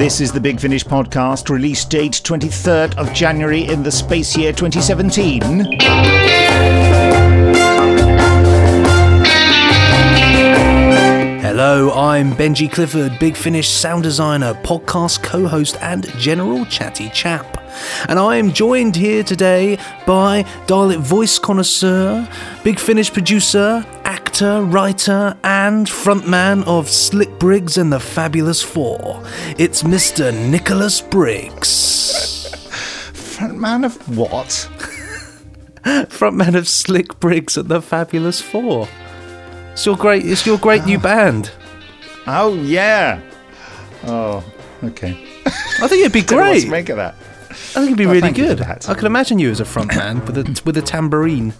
This is the Big Finish podcast, release date 23rd of January in the space year 2017. Hello, I'm Benji Clifford, Big Finish sound designer, podcast co host, and general chatty chap. And I am joined here today by Dalek voice connoisseur, Big Finish producer, actor, writer, and frontman of Slick Briggs and the Fabulous Four. It's Mr. Nicholas Briggs. Frontman of what? frontman of Slick Briggs and the Fabulous Four. It's your great. It's your great new oh. band. Oh, yeah. Oh, okay. I think it'd be great. make of that. I think it'd be Well, really thank you for good. I could imagine you as a frontman with a with a tambourine.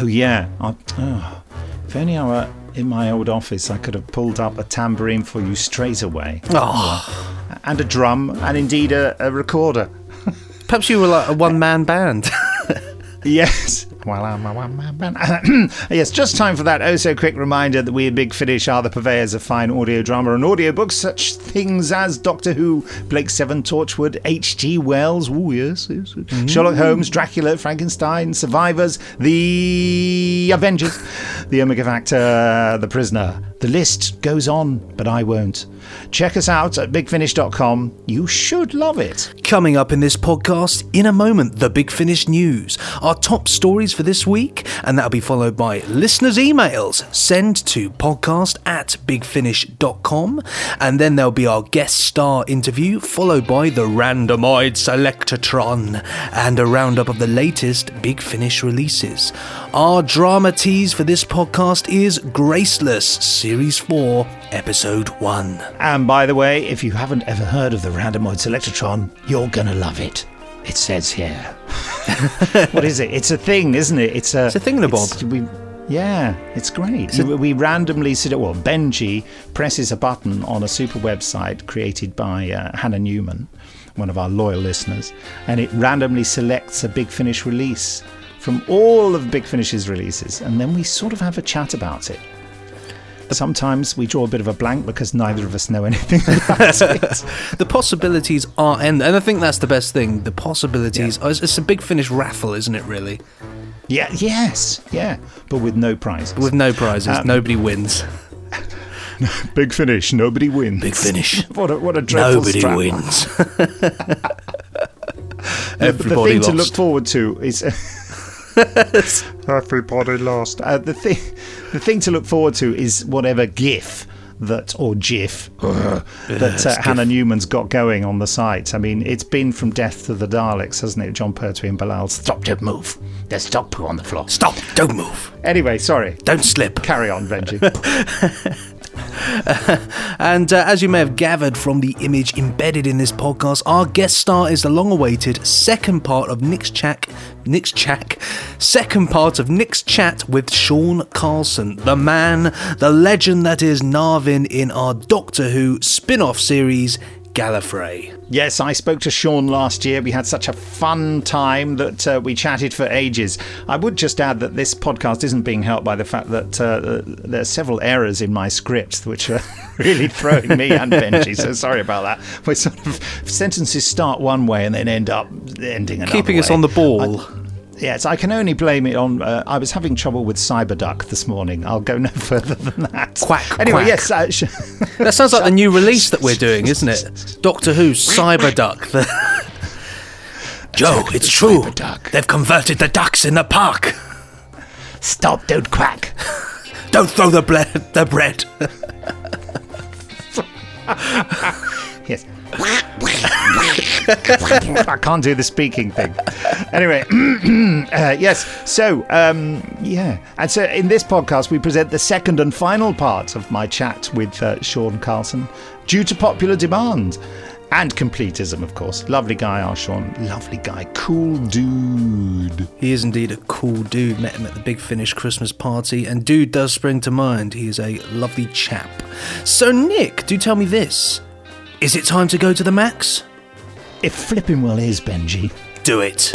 Oh, yeah. I, oh, if only I were in my old office, I could have pulled up a tambourine for you straight away. Oh, And a drum, and indeed a, a recorder. perhaps you were like a one man band. Yes. Well, I'm a one man band. yes, just time for that oh so quick reminder that we at Big Finish are the purveyors of fine audio drama and audiobooks, such things as Doctor Who, Blake Seven, Torchwood, H.G. Wells, ooh, yes, yes, yes. Mm-hmm. Sherlock Holmes, Dracula, Frankenstein, Survivors, The Avengers, The Omega Factor, The Prisoner. The list goes on, but I won't. Check us out at bigfinish.com. You should love it. Coming up in this podcast, in a moment, the Big Finish news, our top stories for this week, and that'll be followed by listeners' emails. Send to podcast at bigfinish.com, and then there'll be our guest star interview, followed by the randomoid selectatron, and a roundup of the latest Big Finish releases. Our drama tease for this podcast is Graceless, Series 4, Episode 1. And by the way, if you haven't ever heard of the Randomoid Selectron, you're gonna love it. It says here. what is it? It's a thing, isn't it? It's a. It's a thingamabob. it's- We, yeah, it's great. we, we randomly sit. Well, Benji presses a button on a super website created by uh, Hannah Newman, one of our loyal listeners, and it randomly selects a Big Finish release from all of Big Finish's releases, and then we sort of have a chat about it. Sometimes we draw a bit of a blank because neither of us know anything about it. the possibilities are end, and I think that's the best thing. The possibilities. oh, It's, it's a big finish raffle, isn't it? Really, Yeah, yes, yeah, but with no prizes. with no prizes, Um, nobody wins. big finish, nobody wins. Big finish. What a, what a dreadful Nobody strapline. wins. The, the Everybody thing to look forward to is everybody lost. Uh, the thing, the thing to look forward to is whatever GIF that or GIF uh, that uh, Hannah Newman's got going on the site. I mean, it's been from Death to the Daleks, hasn't it? Jon Pertwee and Bellal. Stop! Don't move. There's dog poo on the floor. Stop! Don't move. Anyway, sorry. Don't slip. Carry on, Benji. And uh, as you may have gathered from the image embedded in this podcast, our guest star is the long-awaited second part of Nick's chat. Nick's chat. Second part of Nick's chat with Sean Carlsen, the man, the legend that is Narvin in our Doctor Who spin-off series Gallifrey. Yes, I spoke to Sean last year. We had such a fun time that uh, we chatted for ages. I would just add that this podcast isn't being helped by the fact that uh, there are several errors in my script, which are really throwing me and Benji. So sorry about that. Where sort of sentences start one way and then end up ending another Keeping us on the ball. Yes, I can only blame it on. Uh, I was having trouble with Cyberduck this morning. I'll go no further than that. Quack, Anyway, quack. yes. Uh, sh- That sounds like the new release that we're doing, isn't it? Doctor Who Cyberduck. The... Joe, it's true. Cyberduck. They've converted the ducks in the park. Stop! Don't quack. Don't throw the, ble- the bread. Yes. I can't do the speaking thing. Anyway, uh, yes. So, um, yeah. And so in this podcast, we present the second and final part of my chat with uh, Sean Carlsen due to popular demand. And completism, of course. Lovely guy, our Sean. Lovely guy. Cool dude. He is indeed a cool dude. Met him at the Big Finish Christmas party, and dude does spring to mind. He is a lovely chap. So, Nick, do tell me this. Is it time to go to the max? It flipping well is, Benji. Do it.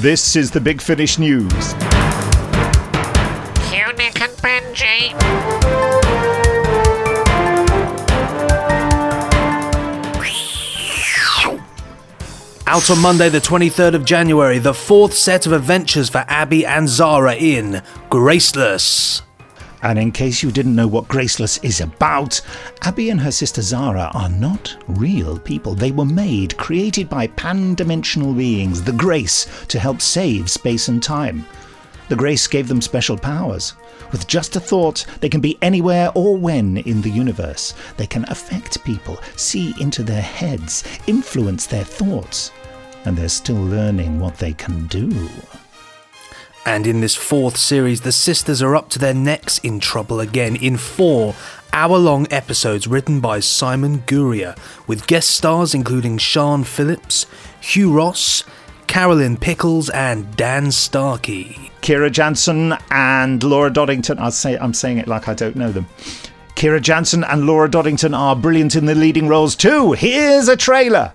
This is the Big Finish News. Cunic and Benji. Out on Monday, the 23rd of January, the fourth set of adventures for Abby and Zara in Graceless. And in case you didn't know what Graceless is about, Abby and her sister Zara are not real people. They were made, created by pan dimensional beings, the Grace, to help save space and time. The Grace gave them special powers. With just a thought, they can be anywhere or when in the universe. They can affect people, see into their heads, influence their thoughts. And they're still learning what they can do. And in this fourth series, the sisters are up to their necks in trouble again in four hour long episodes written by Simon Guerrier, with guest stars including Sean Phillips, Hugh Ross, Carolyn Pickles, and Dan Starkey. Ciara Janson and Laura Doddington. I'll say I'm saying it like I don't know them. Ciara Janson and Laura Doddington are brilliant in the leading roles too. Here's a trailer.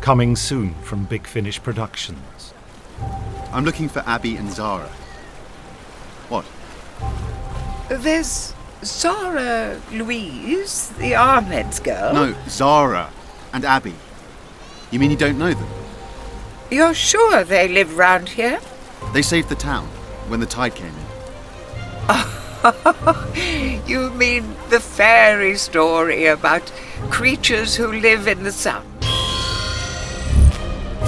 Coming soon from Big Finish Productions. I'm looking for Abby and Zara. What? There's Zara Louise, the Ahmed's girl. No, Zara and Abby. You mean you don't know them? You're sure they live round here? They saved the town when the tide came in. you mean the fairy story about creatures who live in the sun?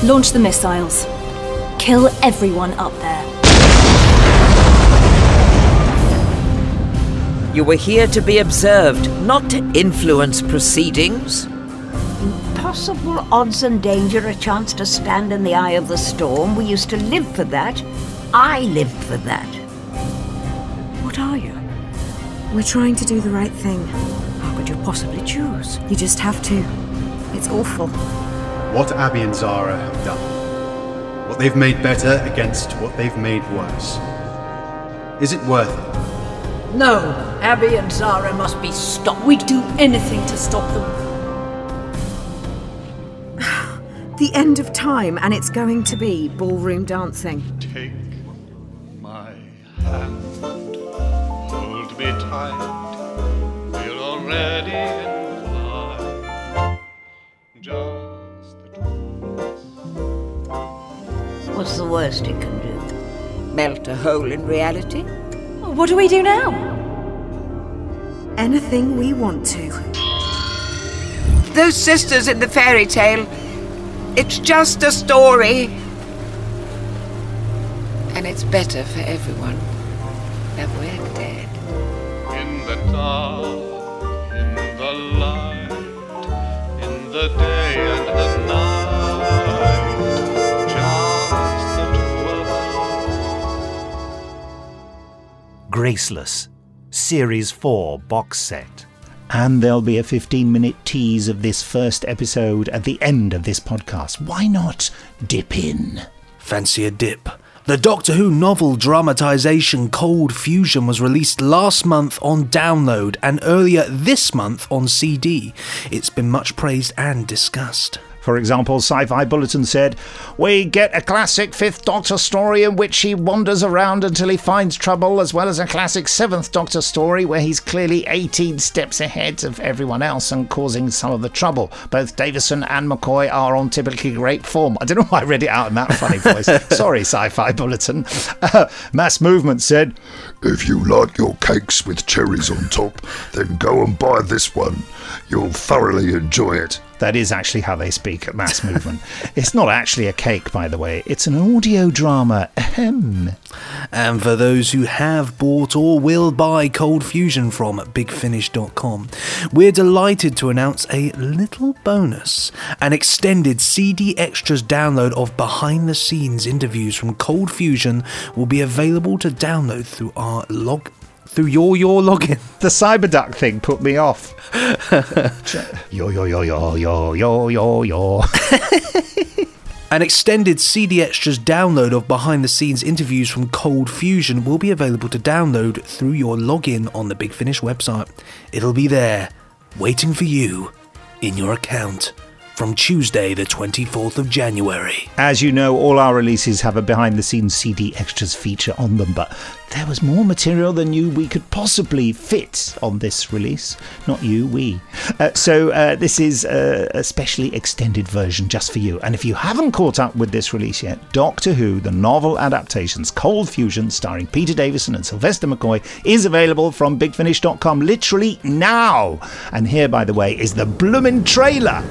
Launch the missiles. Kill everyone up there. You were here to be observed, not to influence proceedings Impossible odds and danger a chance to stand in the eye of the storm. We used to live for that. I lived for that. What are you? We're trying to do the right thing. How could you possibly choose? You just have to. It's awful. What Abby and Zara have done. What they've made better against what they've made worse. Is it worth it? No, Abby and Zara must be stopped. We'd do anything to stop them. the end of time, and it's going to be ballroom dancing. Take What's the worst it can do? Melt a hole in reality? What do we do now? Anything we want to. Those sisters in the fairy tale it's just a story. And it's better for everyone that we're dead. In the dark, in the light, in the day Graceless, Series 4 box set. And there'll be a 15 minute tease of this first episode at the end of this podcast. Why not dip in? Fancy a dip. The Doctor Who novel dramatisation Cold Fusion was released last month on download and earlier this month on CD. It's been much praised and discussed. For example, Sci Fi Bulletin said, We get a classic Fifth Doctor story in which he wanders around until he finds trouble, as well as a classic Seventh Doctor story where he's clearly 18 steps ahead of everyone else and causing some of the trouble. Both Davison and McCoy are on typically great form. I don't know why I read it out in that funny voice. Sorry, Sci Fi Bulletin. Uh, Mass Movement said, If you like your cakes with cherries on top, then go and buy this one. You'll thoroughly enjoy it. That is actually how they speak at Mass Movement. it's not actually a cake, by the way. It's an audio drama. Ahem. And for those who have bought or will buy Cold Fusion from BigFinish.com, we're delighted to announce a little bonus. An extended CD Extras download of behind the scenes interviews from Cold Fusion will be available to download through our log through your your login. The Cyberduck thing put me off. yo yo yo yo yo yo yo yo. An extended CD Extras download of behind the scenes interviews from Cold Fusion will be available to download through your login on the Big Finish website. It'll be there, waiting for you in your account from Tuesday, the 24th of January. As you know, all our releases have a behind the scenes CD extras feature on them, but there was more material than you we could possibly fit on this release. Not you, we. Uh, so uh, this is a, a specially extended version just for you. And if you haven't caught up with this release yet, Doctor Who, the novel adaptations, Cold Fusion, starring Peter Davison and Sylvester McCoy, is available from BigFinish.com literally now. And here, by the way, is the bloomin' trailer.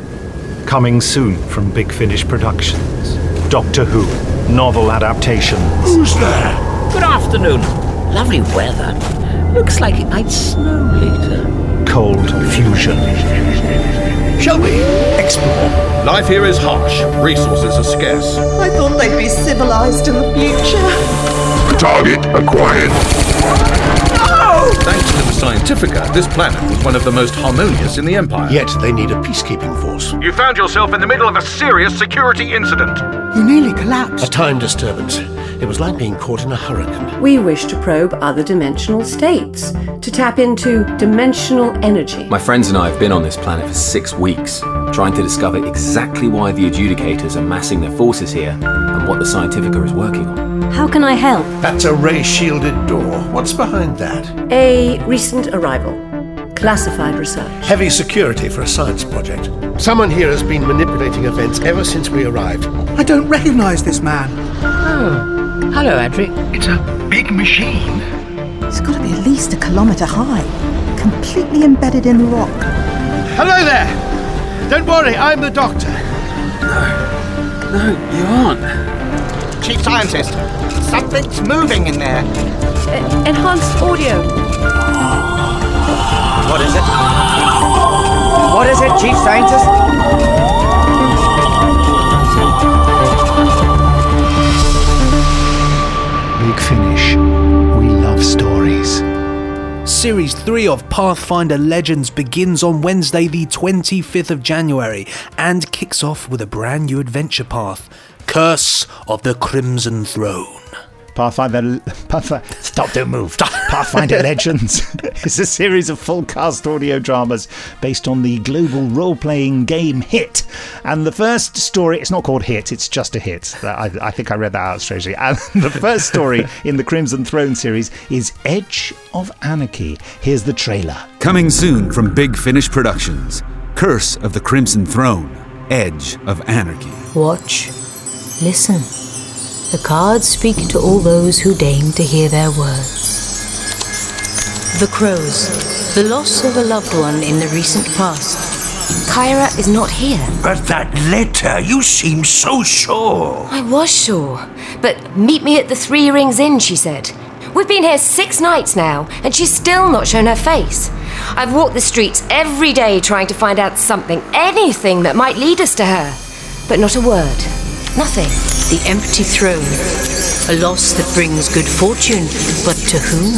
Coming soon from Big Finish Productions. Doctor Who, novel adaptations. Who's there? Good afternoon. Lovely weather. Looks like it might snow later. Cold Fusion. Shall we explore? Life here is harsh. Resources are scarce. I thought they'd be civilized in the future. Target acquired. Thanks to the Scientifica, this planet was one of the most harmonious in the Empire. Yet they need a peacekeeping force. You found yourself in the middle of a serious security incident. You nearly collapsed. A time disturbance. It was like being caught in a hurricane. We wish to probe other dimensional states, to tap into dimensional energy. My friends and I have been on this planet for six weeks, trying to discover exactly why the adjudicators are massing their forces here and what the Scientifica is working on. How can I help? That's a ray shielded door. What's behind that? A recent arrival. Classified research. Heavy security for a science project. Someone here has been manipulating events ever since we arrived. I don't recognize this man. Oh, hello, Adric. It's a big machine. It's got to be at least a kilometre high, completely embedded in rock. Hello there! Don't worry, I'm the doctor. No, no, you aren't. Chief Scientist, something's moving in there. E- enhanced audio. What is it? What is it, Chief Scientist? Big Finish. We love stories. Series 3 of Pathfinder Legends begins on Wednesday, the 25th of January, and kicks off with a brand new adventure path Curse of the Crimson Throne. Pathfinder, Pathfinder, stop, don't move. Pathfinder Legends is a series of full cast audio dramas based on the global role playing game Hit. And the first story, it's not called Hit, it's just a hit. I, I think I read that out strangely. And the first story in the Crimson Throne series is Edge of Anarchy. Here's the trailer. Coming soon from Big Finish Productions Curse of the Crimson Throne, Edge of Anarchy. Watch. Listen. The cards speak to all those who deign to hear their words. The Crows. The loss of a loved one in the recent past. Kyra is not here. But that letter, you seem so sure. I was sure. But meet me at the Three Rings Inn, she said. We've been here six nights now, and she's still not shown her face. I've walked the streets every day trying to find out something, anything that might lead us to her. But not a word. Nothing. The empty throne. A loss that brings good fortune, but to whom?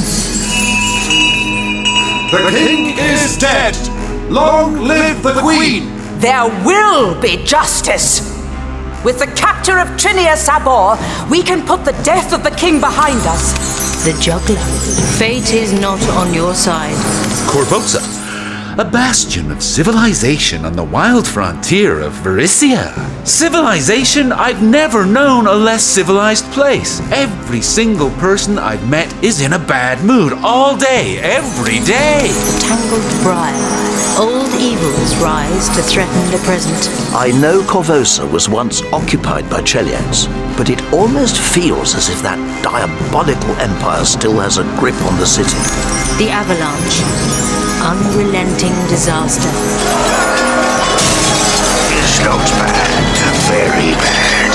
The king is dead! Long live the queen! There will be justice! With the capture of Trinia Sabor, we can put the death of the king behind us. The juggler. Fate is not on your side. Korvosa, a bastion of civilization on the wild frontier of Varisia. Civilization I've never known a less civilized place. Every single person I've met is in a bad mood all day, every day. Tangled briar. Old evils rise to threaten the present. I know Korvosa was once occupied by Chelians, but it almost feels as if that diabolical empire still has a grip on the city. The avalanche. Unrelenting disaster. This looks bad, very bad.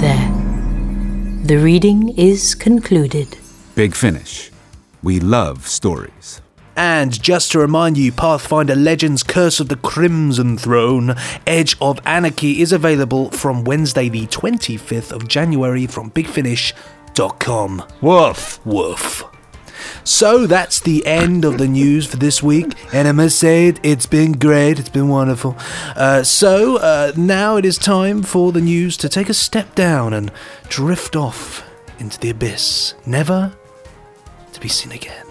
There. The reading is concluded. Big Finish. We love stories. And just to remind you, Pathfinder Legends Curse of the Crimson Throne, Edge of Anarchy is available from Wednesday, the 25th of January from bigfinish.com. Woof. Woof. So that's the end of the news for this week, and I must say it, it's been great, it's been wonderful. Uh, so uh, now it is time for the news to take a step down and drift off into the abyss, never to be seen again.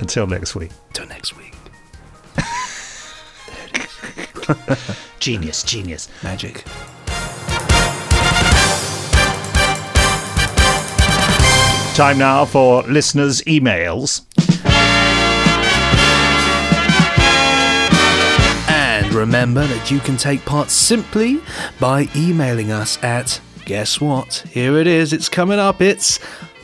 Until next week. Until next week. genius, genius. Magic. Time now for listeners' emails. And remember that you can take part simply by emailing us at, guess what? Here it is, it's coming up. It's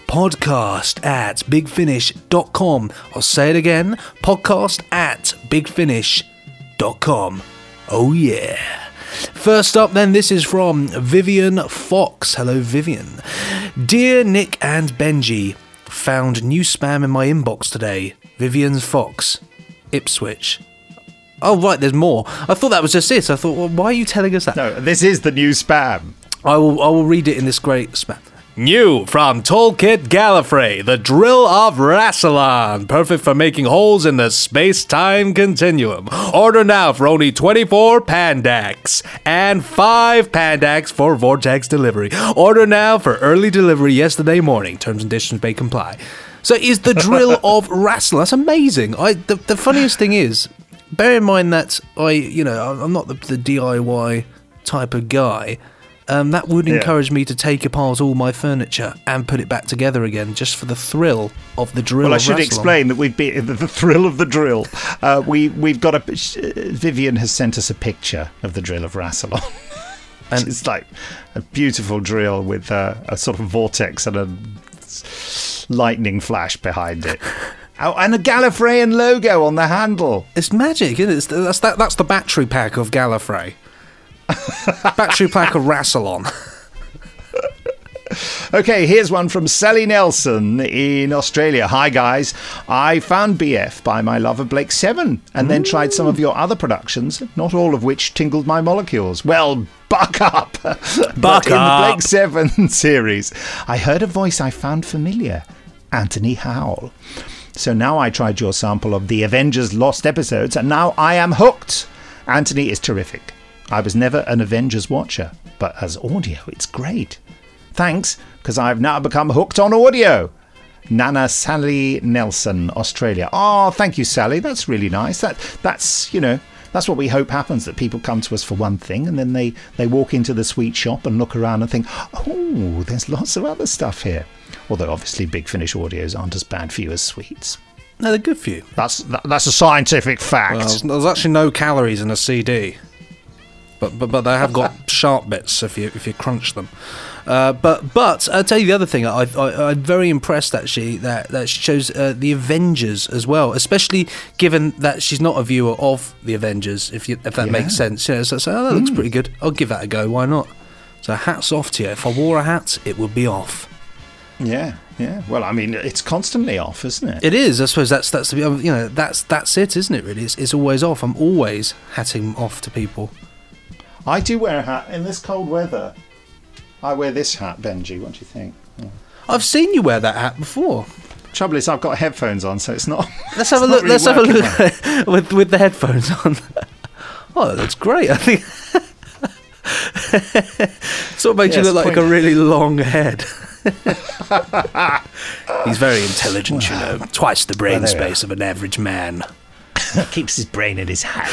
podcast at bigfinish.com. I'll say it again podcast at bigfinish.com. Oh, yeah. First up, then, this is from Vivian Fox. Hello, Vivian. Dear Nick and Benji, found new spam in my inbox today. Vivian Fox, Ipswich. Oh, right, there's more. I thought that was just it. I thought, well, why are you telling us that? No, this is the new spam. I will, I will read it in this great spam. New from Toolkit Gallifrey, the drill of Rassilon. Perfect for making holes in the space time continuum. Order now for only 24 Pandax and 5 Pandax for Vortex delivery. Order now for early delivery yesterday morning. Terms and conditions may comply. So is the drill of Rassilon. That's amazing. I the, the funniest thing is, bear in mind that I, you know, I'm not the, the DIY type of guy. Um, that would Yeah. encourage me to take apart all my furniture and put it back together again, just for the thrill of the drill. Well, I should explain that we've been the, thrill of the drill. Uh, we we've got a uh, Vivian has sent us a picture of the drill of Rassilon. and it's like a beautiful drill with uh, a sort of vortex and a lightning flash behind it. Oh, and a Gallifreyan logo on the handle. It's magic, isn't it? It's, that's that, That's the battery pack of Gallifrey. battery pack of Rassilon. Okay, here's one from Sally Nelson in Australia. Hi, guys. I found BF by my love of Blake 7 and then tried some of your other productions, not all of which tingled my molecules. Well, buck up. buck But in up. the Blake 7 series, I heard a voice I found familiar Anthony Howell. So now I tried your sample of the Avengers Lost episodes, and now I am hooked. Anthony is terrific. I was never an Avengers watcher, but as audio, it's great. Thanks, because I've now become hooked on audio. Nana Sally Nelson, Australia. Oh, thank you, Sally. That's really nice. That that's you know that's what we hope happens. That people come to us for one thing, and then they they walk into the sweet shop and look around and think, oh, there's lots of other stuff here. Although obviously, Big Finish audios aren't as bad for you as sweets. No, they're good for you. That's that, that's a scientific fact. Well, there's, there's actually no calories in a CD, but but, but they have got sharp bits if you if you crunch them. Uh, but but I'll tell you the other thing. I, I I'm very impressed actually that that she chose uh, the Avengers as well, especially given that she's not a viewer of the Avengers. If you if that Yeah. makes sense, you know. So, so oh, that looks pretty good. I'll give that a go. Why not? So hats off to you. If I wore a hat, it would be off. yeah, yeah. Well, I mean, it's constantly off, isn't it? It is. I suppose that's that's you know that's that's it, isn't it? Really, it's, it's always off. I'm always hatting off to people. I do wear a hat in this cold weather. I wear this hat, Benji. What do you think? I've seen you wear that hat before. Trouble is, I've got headphones on, so it's not. Let's have a look. really let's have a look with with the headphones on. Oh, that looks great. I think sort of makes you look like point- a really long head. He's very intelligent, you know. Twice the brain Well, there space of an average man. keeps his brain in his hat.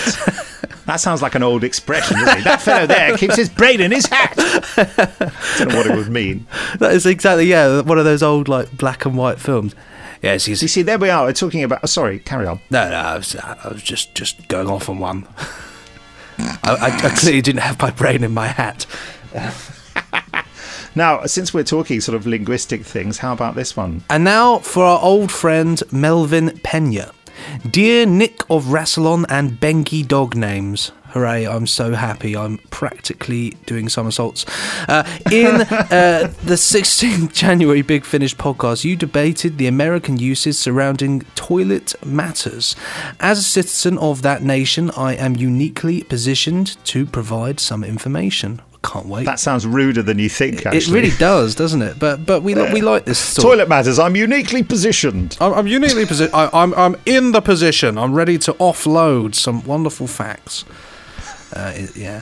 That sounds like an old expression, doesn't it? That fellow there keeps his brain in his hat. I don't know what it would mean. That is exactly yeah, one of those old like black and white films. Yes. You see, there we are. We're talking about. Oh, sorry, carry on. No, no, I was, I was just just going off on one. I, I, I clearly didn't have my brain in my hat. Now, since we're talking sort of linguistic things, how about this one? And now for our old friend Melvin Pena. Dear Nick of Rassilon and Bengi dog names. Hooray, I'm so happy. I'm practically doing somersaults. Uh, in uh, the 16th January Big Finish podcast, you debated the American uses surrounding toilet matters. As a citizen of that nation, I am uniquely positioned to provide some information. Can't wait. That sounds ruder than you think. Actually, It really does, doesn't it? But but we li- we like this sort. Toilet matters. I'm uniquely positioned. I'm, I'm uniquely positioned. I'm I'm in the position. I'm ready to offload some wonderful facts. Uh, yeah.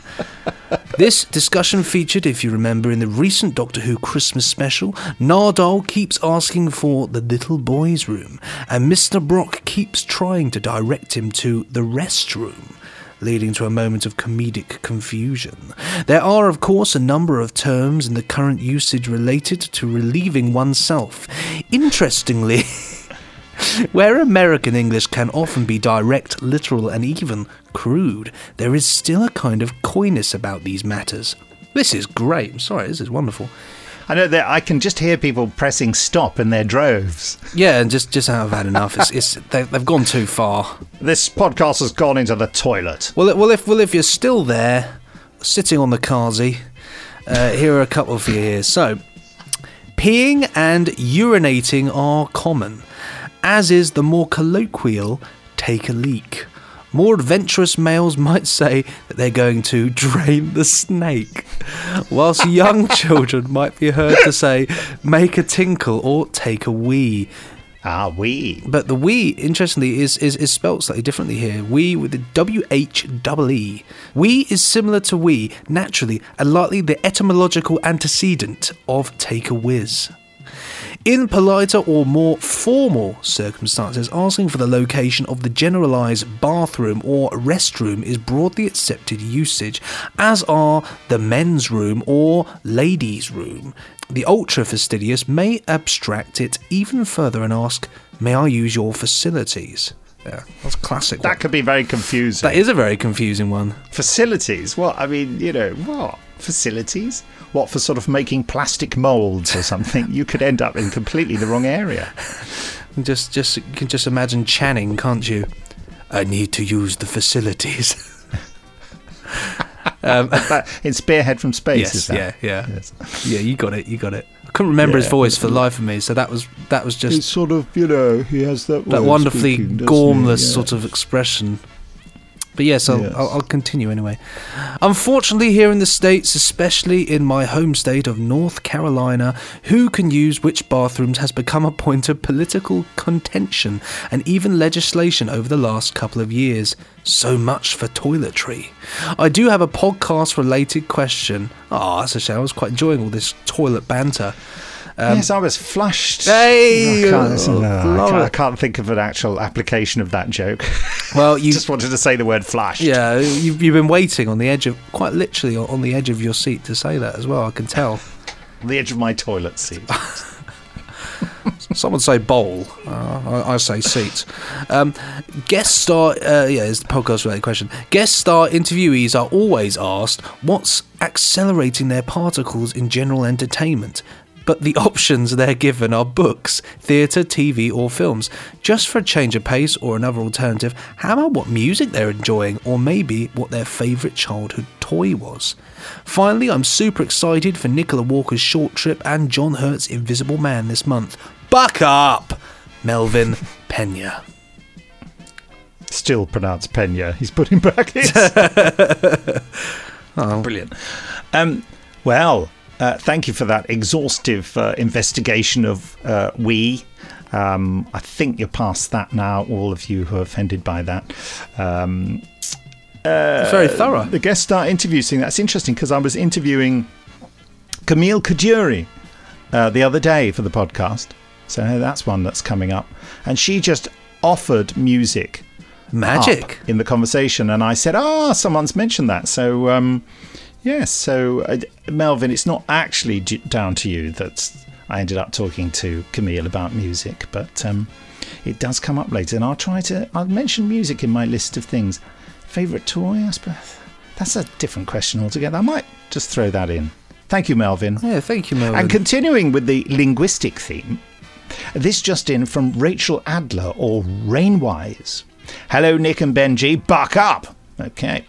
this discussion featured, if you remember, in the recent Doctor Who Christmas special. Nardole keeps asking for the little boy's room, and Mr. Brock keeps trying to direct him to the restroom. Leading to a moment of comedic confusion. There are, of course, a number of terms in the current usage related to relieving oneself. Interestingly, Where American English can often be direct, literal, and even crude, there is still a kind of coyness about these matters. This is great. I'm sorry, this is wonderful. I know that I can just hear people pressing stop in their droves. Yeah, and just just have had enough. It's, it's they, they've gone too far. This podcast has gone into the toilet. Well, well, if well, if you're still there, sitting on the carzy, uh, here are a couple for you here. So, peeing and urinating are common, as is the more colloquial take a leak. More adventurous males might say that they're going to drain the snake, whilst young children might be heard to say make a tinkle or take a wee. Ah, wee. But the wee, interestingly, is, is, is spelt slightly differently here. Wee with the W H E E. Wee is similar to we, naturally, and likely the etymological antecedent of take a whiz. In politer or more formal circumstances, asking for the location of the generalised bathroom or restroom is broadly accepted usage, as are the men's room or ladies' room. The ultra fastidious may abstract it even further and ask, May I use your facilities? Yeah, that's classic. That could be very confusing. That is a very confusing one. Facilities? What? I mean, you know, what? Facilities? What for sort of making plastic molds or something? you could end up in completely the wrong area. Just, just, you can just imagine Channing, can't you? I need to use the facilities. um, in Spearhead from Space, yes, is that? yeah, yeah, Yes. yeah. You got it. You got it. I couldn't remember his voice for the life of me, so that was that was just It's sort of, you know, he has that. that wonderfully speaking, gormless Yeah. sort of expression. But yes, I'll, Yes. I'll, I'll continue anyway. Unfortunately, here in the States, especially in my home state of North Carolina, who can use which bathrooms has become a point of political contention and even legislation over the last couple of years. So much for toiletry. I do have a podcast related question. Ah, that's a shame. I was quite enjoying all this toilet banter. Um, yes, I was flushed. Hey, I can't, oh, no, I, can't. I can't think of an actual application of that joke. Well, you just wanted to say the word flushed. Yeah, you've, you've been waiting on the edge of, quite literally on on the edge of your seat to say that as well. I can tell. the edge of my toilet seat. Someone say bowl. Uh, I, I say seat. Um, guest star, uh, yeah, it's the podcast related question. Guest star interviewees are always asked what's accelerating their particles in general entertainment. But the options they're given are books, theatre, TV, or films. Just for a change of pace or another alternative, how about what music they're enjoying, or maybe what their favourite childhood toy was? Finally, I'm super excited for Nicola Walker's Short Trip and John Hurt's Invisible Man this month. Buck up! Melvin Pena. Still pronounced Pena. He's putting back brackets. oh, brilliant. Um, well, uh, thank you for that exhaustive uh, investigation of uh, we. Um, I think you're past that now, all of you who are offended by that. Um, uh, Very thorough. The guest star interview thing, that's interesting because I was interviewing Camille Coduri uh, the other day for the podcast. So that's one that's coming up. And she just offered music. Magic. in the conversation. And I said, oh, someone's mentioned that. So, um, yes. So, uh, Melvin, it's not actually d- down to you that I ended up talking to Camille about music, but um, it does come up later. And I'll try to, I'll mention music in my list of things. Favourite toy, I suppose. That's a different question altogether. I might just throw that in. Thank you, Melvin. Yeah, thank you, Melvin. And continuing with the linguistic theme, this just in from Rachel Adler or Rainwise. Hello, Nick and Benji. Buck up. Okay.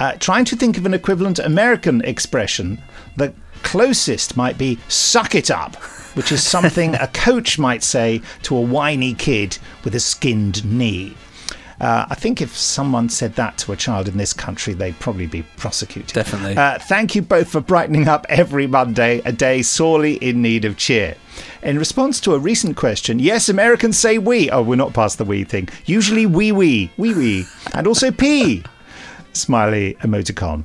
Uh, trying to think of an equivalent American expression. The closest might be suck it up, which is something a coach might say to a whiny kid with a skinned knee. Uh, I think if someone said that to a child in this country, they'd probably be prosecuted. Definitely. Uh, thank you both for brightening up every Monday, a day sorely in need of cheer. In response to a recent question, yes, Americans say we. Oh, we're not past the we thing. Usually we, we, we, we. And also pee. Smiley emoticon.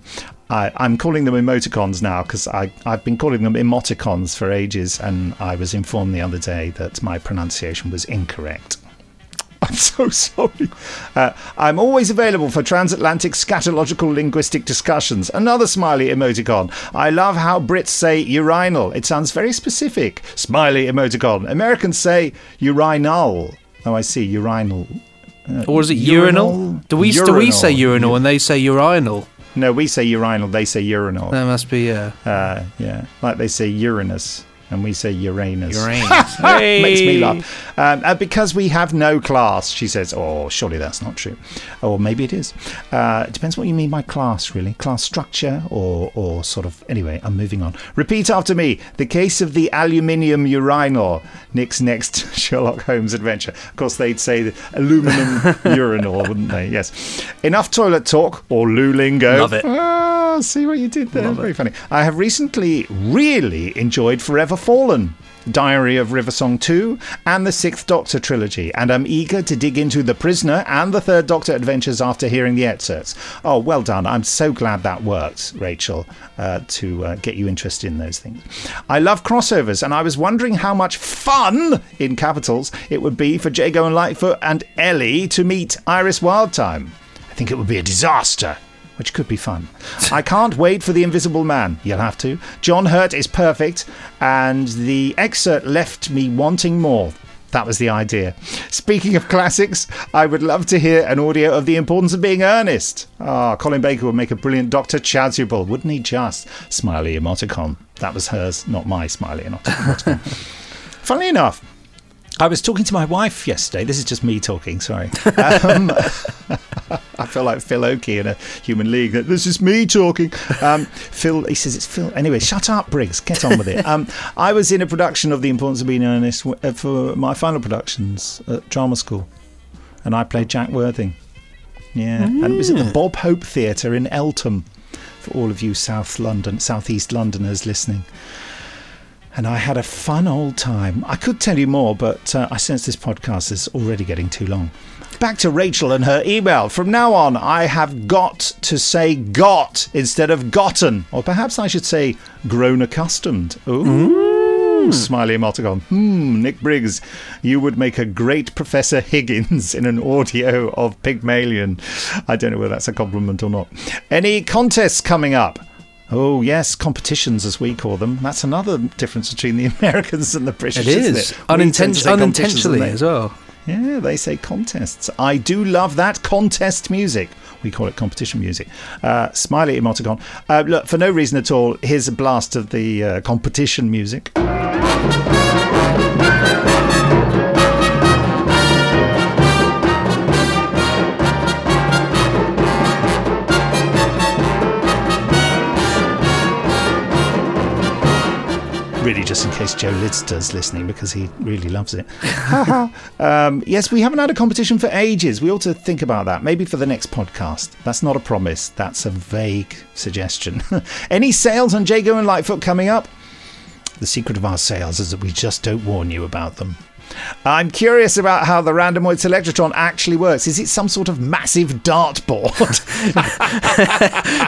I, I'm calling them emoticons now because I've been calling them emoticons for ages, and I was informed the other day that my pronunciation was incorrect. I'm so sorry. Uh, I'm always available for transatlantic scatological linguistic discussions. Another smiley emoticon. I love how Brits say urinal. It sounds very specific. Smiley emoticon. Americans say urinal. Oh, I see. Urinal. Uh, Or is it urinal? Do we do we say urinal and they say urinal? No, we say urinal. They say urinal. That must be uh, Uh, yeah, like they say Uranus, and we say Uranus. Uranus. Makes me laugh. Um, uh, because we have no class, she says. Oh, surely that's not true. Or maybe it is. Uh, it depends what you mean by class, really. Class structure, or or sort of. Anyway, I'm moving on. Repeat after me. The case of the aluminium urinal. Nick's next Sherlock Holmes adventure. Of course, they'd say the aluminum urinal, wouldn't they? Yes. Enough toilet talk or loo lingo. Love it. Ah, see what you did there. Very funny. I have recently really enjoyed Forever Fallen. Diary of River Song 2 and the Sixth Doctor trilogy, and I'm eager to dig into The Prisoner and the Third Doctor adventures after hearing the excerpts. Oh, well done. I'm so glad that worked, Rachel, uh, to uh, get you interested in those things. I love crossovers, and I was wondering how much fun, in capitals, it would be for Jago and Lightfoot and Ellie to meet Iris Wildthyme. I think it would be a disaster which could be fun. I can't wait for The Invisible Man. You'll have to. John Hurt is perfect, and the excerpt left me wanting more. That was the idea. Speaking of classics, I would love to hear an audio of The Importance of Being Earnest. Ah, Colin Baker would make a brilliant Dr. Chasuble, wouldn't he just? Smiley emoticon. That was hers, not my smiley emoticon. Funnily enough, I was talking to my wife yesterday. This is just me talking, sorry. Um, I feel like Phil Oakey in a human league. that This is me talking. Um, Phil, he says it's Phil. Anyway, shut up, Briggs. Get on with it. Um, I was in a production of The Importance of Being Earnest uh, for my final productions at drama school, and I played Jack Worthing. Yeah, and it was at the Bob Hope Theatre in Eltham. For all of you South London, South East Londoners listening and I had a fun old time. I could tell you more, but uh, I sense this podcast is already getting too long. Back to Rachel and her email. From now on, I have got to say got instead of gotten, or perhaps I should say grown accustomed. Ooh. Smiley emoticon. Hmm, Nick Briggs, you would make a great Professor Higgins in an audio of Pygmalion. I don't know whether that's a compliment or not. Any contests coming up? Oh, yes, competitions as we call them. That's another difference between the Americans and the British. It isn't is. it? Uninten- tend to say competitions, unintentionally as well. Yeah, they say contests. I do love that contest music. We call it competition music. Uh, smiley emoticon. Uh, look, for no reason at all, here's a blast of the uh, competition music. Really, just in case Joe Lidster's listening because he really loves it. um, yes, we haven't had a competition for ages. We ought to think about that. Maybe for the next podcast. That's not a promise. That's a vague suggestion. Any sales on Jago and Lightfoot coming up? The secret of our sales is that we just don't warn you about them. I'm curious about how the randomoid selectron actually works. Is it some sort of massive dartboard?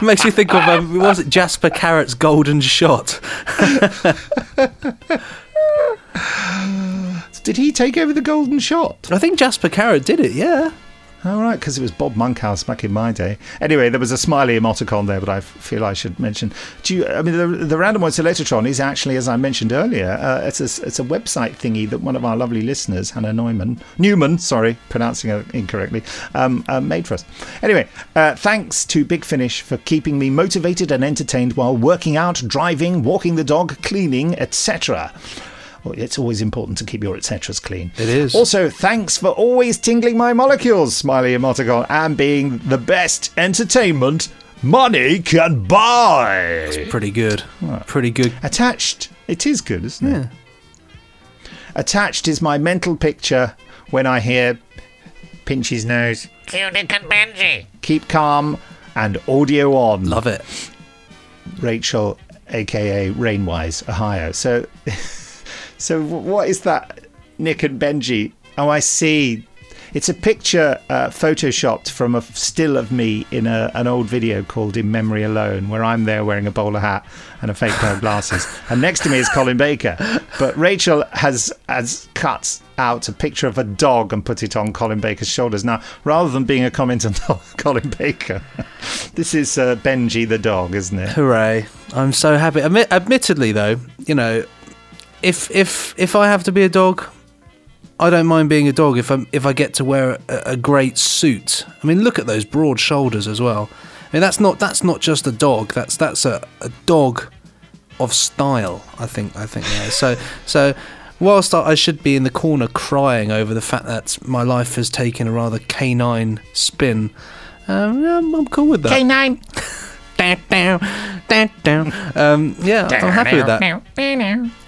Makes you think of um, was it Jasper Carrott's golden shot? Did he take over the golden shot? I think Jasper Carrott did it. Yeah. All right, because it was Bob Monkhouse back in my day. Anyway, there was a smiley emoticon there, but I feel I should mention. Do you? I mean, the, the randomoid selectron is actually, as I mentioned earlier, uh, it's a it's a website thingy that one of our lovely listeners, Hannah Neumann, Newman, sorry, pronouncing it incorrectly, um, uh, made for us. Anyway, uh, thanks to Big Finish for keeping me motivated and entertained while working out, driving, walking the dog, cleaning, etc. Well, it's always important to keep your etceteras clean. It is. Also, thanks for always tingling my molecules, smiley emoticon, and being the best entertainment money can buy. It's pretty good. Pretty good. Attached. It is good, isn't it? Attached is my mental picture when I hear pinch his nose, keep calm, and audio on. Love it. Rachel, aka Rainwise, Ohio. So, so what is that? Nick and Benji. Oh, I see. It's a picture uh, photoshopped from a still of me in a, an old video called In Memory Alone, where I'm there wearing a bowler hat and a fake pair of glasses. and next to me is Colin Baker. But Rachel has, has cut out a picture of a dog and put it on Colin Baker's shoulders. Now, rather than being a comment on Colin Baker, this is uh, Benji the dog, isn't it? Hooray! I'm so happy. Admit, admittedly, though, you know, if if if I have to be a dog, I don't mind being a dog if I if I get to wear a, a great suit. I mean, look at those broad shoulders as well. I mean, that's not that's not just a dog. That's that's a, a dog of style. I think I think yeah. So so whilst I should be in the corner crying over the fact that my life has taken a rather canine spin, um, I'm, I'm cool with that. Canine. down. Um, yeah, I'm happy with that.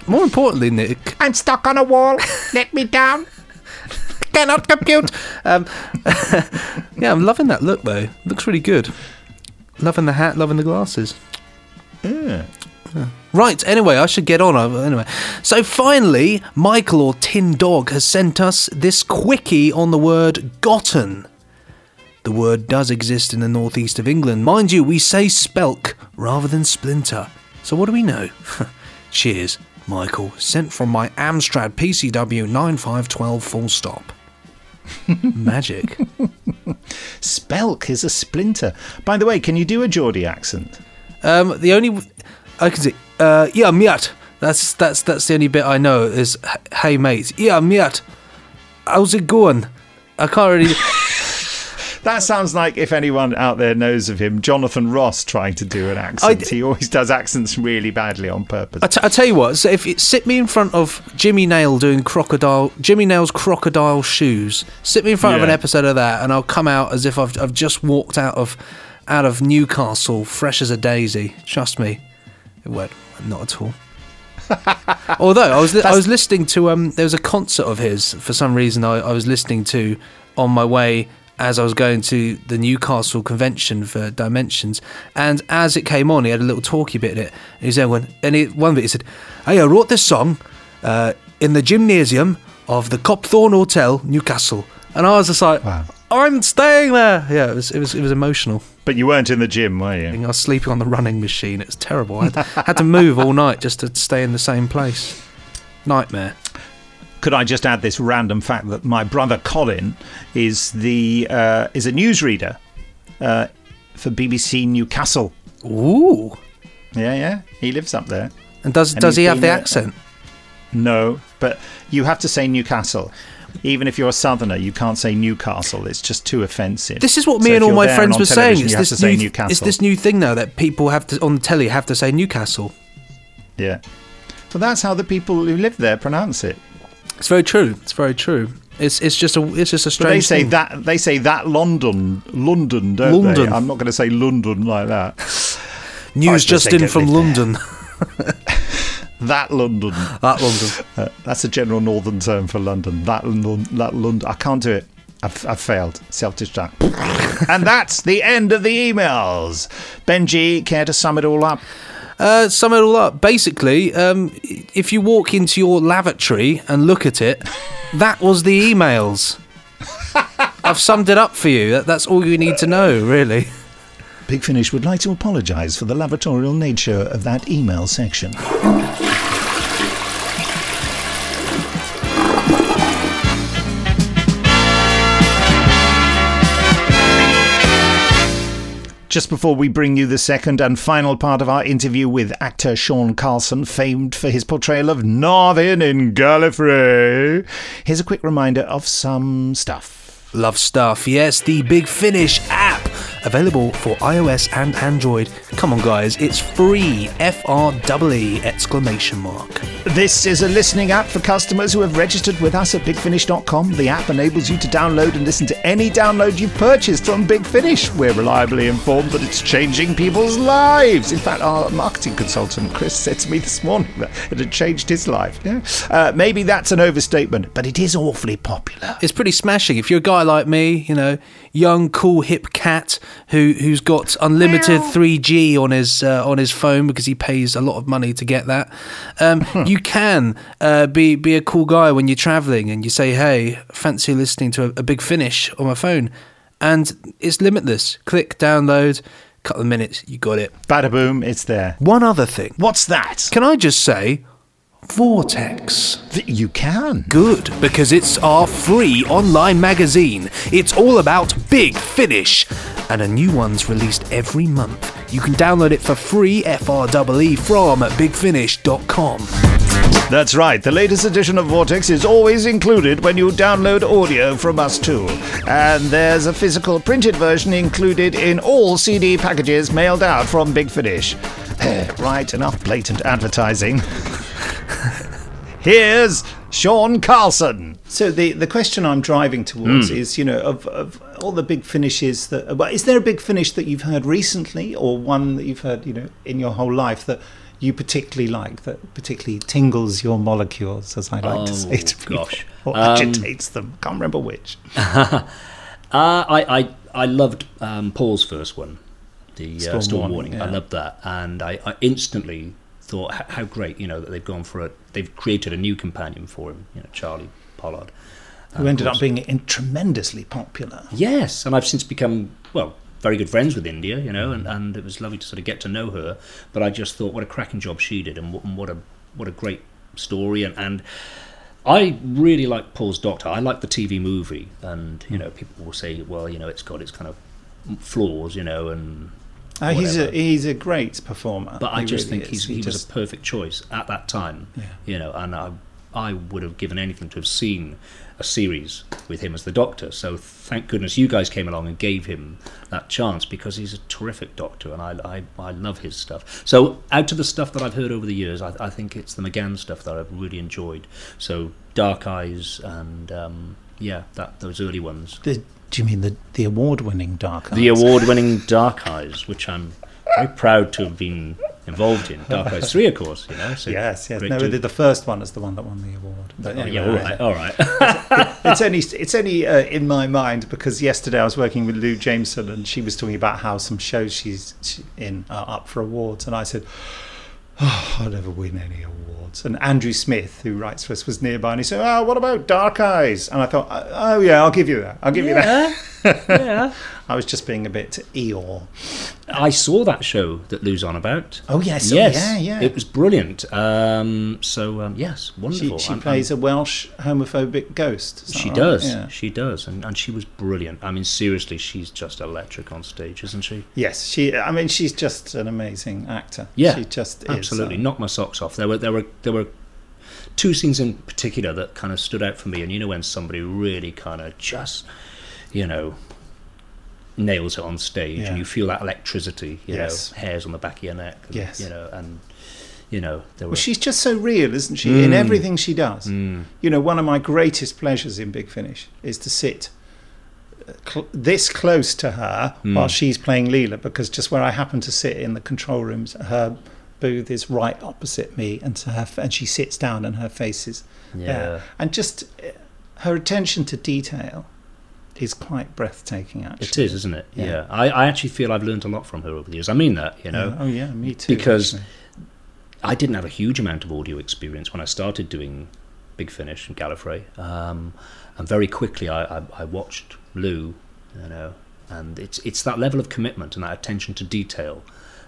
More importantly, Nick, I'm stuck on a wall. Let me down. Cannot compute. Um, yeah, I'm loving that look though. Looks really good. Loving the hat, loving the glasses. Yeah. Right, anyway, I should get on. Anyway, so finally, Michael or Tin Dog has sent us this quickie on the word gotten. The word does exist in the northeast of England. Mind you, we say spelk rather than splinter. So what do we know? Cheers, Michael. Sent from my Amstrad PCW 9512 full stop. Magic. Spelk is a splinter. By the way, can you do a Geordie accent? Um, the only I can see, uh, yeah, miat. That's that's that's the only bit I know is "H- hey mate, yeah, miat. How's it going? I can't really. That sounds like if anyone out there knows of him, Jonathan Ross trying to do an accent. he always does accents really badly on purpose. I, t- I tell you what. So if it sit me in front of Jimmy Nail doing crocodile, Jimmy Nail's crocodile shoes. Sit me in front of an episode of that, and I'll come out as if I've I've just walked out of out of Newcastle, fresh as a daisy. Trust me, it won't. Not at all. Although I was li- I was listening to um there was a concert of his for some reason I, I was listening to on my way as I was going to the Newcastle convention for Dimensions and as it came on he had a little talky bit in it. And he was there one and he, one bit he said hey I wrote this song uh, in the gymnasium of the Copthorne Hotel Newcastle. And I was just like I'm staying there. Yeah it was it was it was emotional. But you weren't in the gym were you? I was sleeping on the running machine. It was terrible. I had, had to move all night just to stay in the same place. Nightmare Could I just add this random fact that my brother Colin is the uh, is a newsreader uh, for BBC Newcastle. Ooh. Yeah, yeah. He lives up there. And does does he have the a- accent? No, but you have to say Newcastle. Even if you're a southerner, you can't say Newcastle. It's just too offensive. This is what me if and all my friends were saying. It's this say new, it's this new thing now that people have to on the telly have to say Newcastle. Yeah. But that's how the people who live there pronounce it. It's very true. It's very true. It's it's just a it's just a But strange. they say thing. that they say that London, London, don't London. they? I'm not going to say London like that. News just in from. London. That London. That London. Uh, that's a general northern term for London. That London. That London. I can't do it. I've, I've failed. Self destruct. and that's the end of the emails. Benji, care to sum it all up? Uh, sum it all up. Basically, um, if you walk into your lavatory and look at it, that was the emails. I've summed it up for you. That, that's all you need to know, really. Big Finish would like to apologise for the lavatorial nature of that email section. Just before we bring you the second and final part of our interview with actor Sean Carlsen, famed for his portrayal of Narvin in Gallifrey, here's a quick reminder of some stuff. Love stuff. Yes, the Big Finish app available for iOS and Android. Come on, guys, it's free. F R E E exclamation mark. This is a listening app for customers who have registered with us at bigfinish.com. The app enables you to download and listen to any download you've purchased from Big Finish. We're reliably informed that it's changing people's lives. In fact, our marketing consultant, Chris, said to me this morning that it had changed his life. Yeah? Uh, maybe that's an overstatement, but it is awfully popular. It's pretty smashing. If you're a guy like me, you know, young, cool, hip cat who who's got unlimited 3G on his uh, on his phone because he pays a lot of money to get that. Um, you can uh, be be a cool guy when you're traveling and you say, "Hey, fancy listening to a, a big finish on my phone," and it's limitless. Click download. Couple of minutes, you got it. Bada boom, it's there. One other thing. What's that? Can I just say, Vortex. You can. Good, because it's our free online magazine. It's all about Big Finish. And a new one's released every month. You can download it for free, F-R-E-E, from bigfinish.com. That's right. The latest edition of Vortex is always included when you download audio from us too. And there's a physical printed version included in all CD packages mailed out from Big Finish. right, enough blatant advertising. Here's Sean Carlsen. So the, the question I'm driving towards Mm. is, you know, of, of all the big finishes that, well, is there a big finish that you've heard recently, or one that you've heard, you know, in your whole life that you particularly like, that particularly tingles your molecules, as I like to say Oh, to people, gosh. or Um, agitates them? Can't remember which. uh, I, I I loved um, Paul's first one, the Storm uh, Storm Warning, Warning. yeah. I loved that, and I, I instantly thought how, great, you know, that they've gone for it. They've created a new companion for him, you know, Charlie Pollard, Who ended up being in, tremendously popular. Yes, and I've since become well very good friends with India, you know, and, and it was lovely to sort of get to know her. But I just thought what a cracking job she did, and what, and what a what a great story, and and I really like Paul's Doctor. I like the TV movie, and you hmm. know, people will say, well, you know, it's got its kind of flaws, you know, and Uh, he's a he's a great performer. But I He just really think he, was just- a perfect choice at that time. Yeah. You know, and I, I would have given anything to have seen a series with him as the Doctor. So thank goodness you guys came along and gave him that chance because he's a terrific Doctor, and I, I, I love his stuff. So out of the stuff that I've heard over the years, I, I think it's the McGann stuff that I've really enjoyed. So Dark Eyes and um, yeah, that those early ones. The, do you mean the the award winning Dark Eyes? The award-winning Dark Eyes, which I'm very proud to have been involved in. Dark Eyes Three, of course. You know. So yes, yes. No, the, the first one is the one that won the award. But Oh, anyway, yeah, all right, all right. it's only it's only uh, in my mind because yesterday I was working with Lou Jameson and she was talking about how some shows she's in are up for awards, and I said, "Oh, I'll never win any awards." And Andrew Smith, who writes for us, was nearby, and he said, "Oh, what about Dark Eyes?" And I thought, "Oh yeah, I'll give you that. I'll give you that." yeah. I was just being a bit Eeyore. I saw that show that Lou's on about. Oh, yes, oh, yes, yeah, yeah. It was brilliant. Um, so um, yes, She, wonderful. she I'm- plays I'm- a Welsh homophobic ghost. She right? does. Yeah. She does, and and she was brilliant. I mean, seriously, she's just electric on stage, isn't she? Yes, she. I mean, she's just an amazing actor. Yeah, she just absolutely Is, um, knocked my socks off. There were there were there were two scenes in particular that kind of stood out for me, and you know when somebody really kind of just you know nails it on stage, Yeah. and you feel that electricity, you Yes. know, hairs on the back of your neck, and, Yes. you know, and you know there were Well, she's just so real, isn't she? In Mm. everything she does. Mm. You know, one of my greatest pleasures in Big Finish is to sit uh, cl- this close to her Mm. while she's playing Leela, because just where I happen to sit in the control rooms, her booth is right opposite me, and to her, f- and she sits down, and her face is Yeah. there, and just uh, her attention to detail is quite breathtaking. Actually, It is, isn't it? Yeah. I, I actually feel I've learned a lot from her over the years. I mean that, you know. Yeah. Oh, yeah, me too, Because actually. I didn't have a huge amount of audio experience when I started doing Big Finish and Gallifrey. Um, and very quickly I, I, I watched Lou, you know, and it's it's that level of commitment and that attention to detail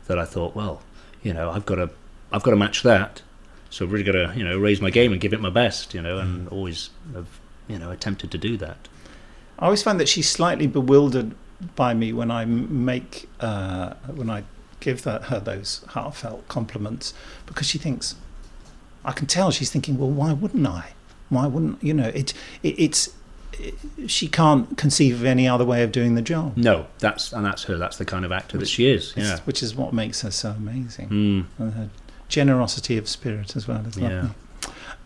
that I thought, well, you know, I've got to I've got to match that. So I've really got to, you know, raise my game and give it my best, you know, and always have, you know, attempted to do that. I always find that she's slightly bewildered by me when I make uh, when I give that, her those heartfelt compliments because she thinks I can tell she's thinking, well, why wouldn't I? Why wouldn't you know? It, it it's it, she can't conceive of any other way of doing the job. No, that's and that's her. That's the kind of actor that she is. Yeah. which is what makes her so amazing. Mm. And her generosity of spirit as well is Yeah. lovely.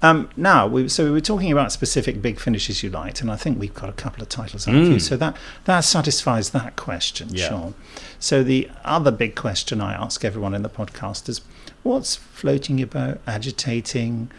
Um, now, we, so we were talking about specific big finishes you liked, and I think we've got a couple of titles out for you. Mm. So that that satisfies that question, Yeah. Sean. So the other big question I ask everyone in the podcast is, what's floating your boat, agitating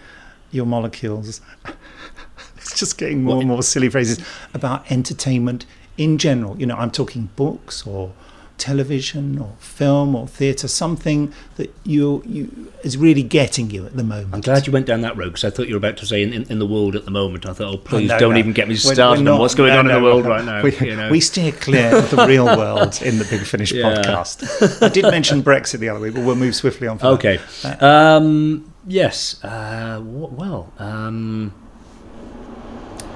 your molecules? it's just getting more and more silly phrases about entertainment in general. You know, I'm talking books or television or film or theatre, something that you you is really getting you at the moment. I'm glad you went down that road because I thought you were about to say in, in, in the world at the moment. I thought, oh, please no, don't no. even get me started on what's going no, on in the world right now. We, you know? we steer clear of the real world in the Big Finish Yeah. podcast. I did mention Brexit the other week, but we'll move swiftly on. From Okay. That. Um, yes. Uh, well. Um,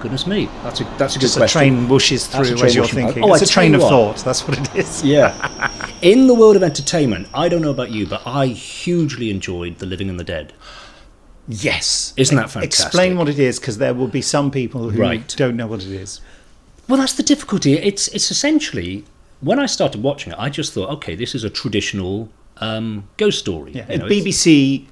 goodness me, that's a that's a Just good a question. train whooshes through train as you're whooshing. thinking. Oh, it's I a tell train you of what. thought. That's what it is. Yeah. In the world of entertainment, I don't know about you, but I hugely enjoyed The Living and the Dead. Yes. Isn't that fantastic? Explain what it is, because there will be some people who Right. don't know what it is. Well, that's the difficulty. It's it's essentially when I started watching it, I just thought, okay, this is a traditional um, ghost story. Yeah. You know, it's- BBC,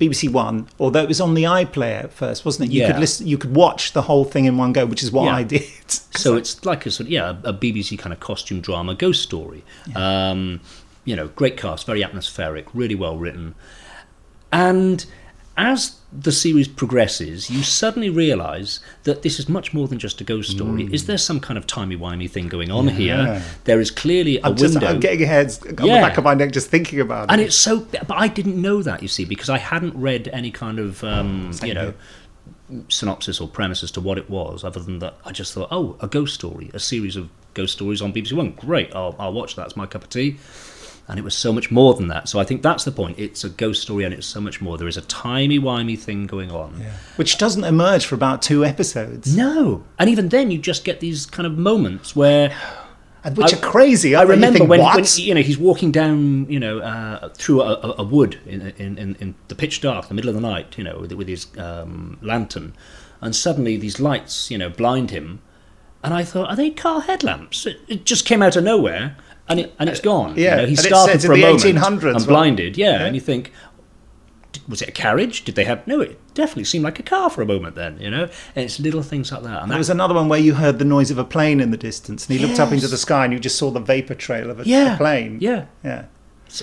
BBC One, although it was on the iPlayer at first, wasn't it? You Yeah. could listen, you could watch the whole thing in one go, which is what Yeah. I did. So it's like a sort of, yeah, a BBC kind of costume drama ghost story. Um, you know, great cast, very atmospheric, really well written. And as the series progresses, you suddenly realise that this is much more than just a ghost story. Mm. Is there some kind of timey-wimey thing going on Yeah. here? There is clearly a I'm, just, window. I'm getting heads on Yeah. the back of my neck just thinking about it. and it's so but i didn't know that you see because i hadn't read any kind of um, you know synopsis or premise as to what it was other than that i just thought oh a ghost story a series of ghost stories on bbc one great i'll, I'll watch that it's my cup of tea and it was so much more than that. So i think that's the point. It's a ghost story and it's so much more. There is a timey-wimey thing going on. Which doesn't emerge for about two episodes. no. And even then you just get these kind of moments where And which are crazy. I? You remember think, when, when you know he's walking down, you know, uh, through a, a, a wood in, in, in, in the pitch dark, the middle of the night, you know, with, with his um, lantern, and suddenly these lights, you know, blind him, and I thought, are they car headlamps? It, it just came out of nowhere, and it and it's gone. yeah, you know, he started for a moment 1800s, and well, blinded. Yeah, yeah. and you think. Was it a carriage? Did they have no? It definitely seemed like a car for a moment. Then you know, and it's little things like that. And There that, was another one where you heard the noise of a plane in the distance, and he looked up into the sky, and you just saw the vapor trail of a, Yeah, a plane. yeah. yeah.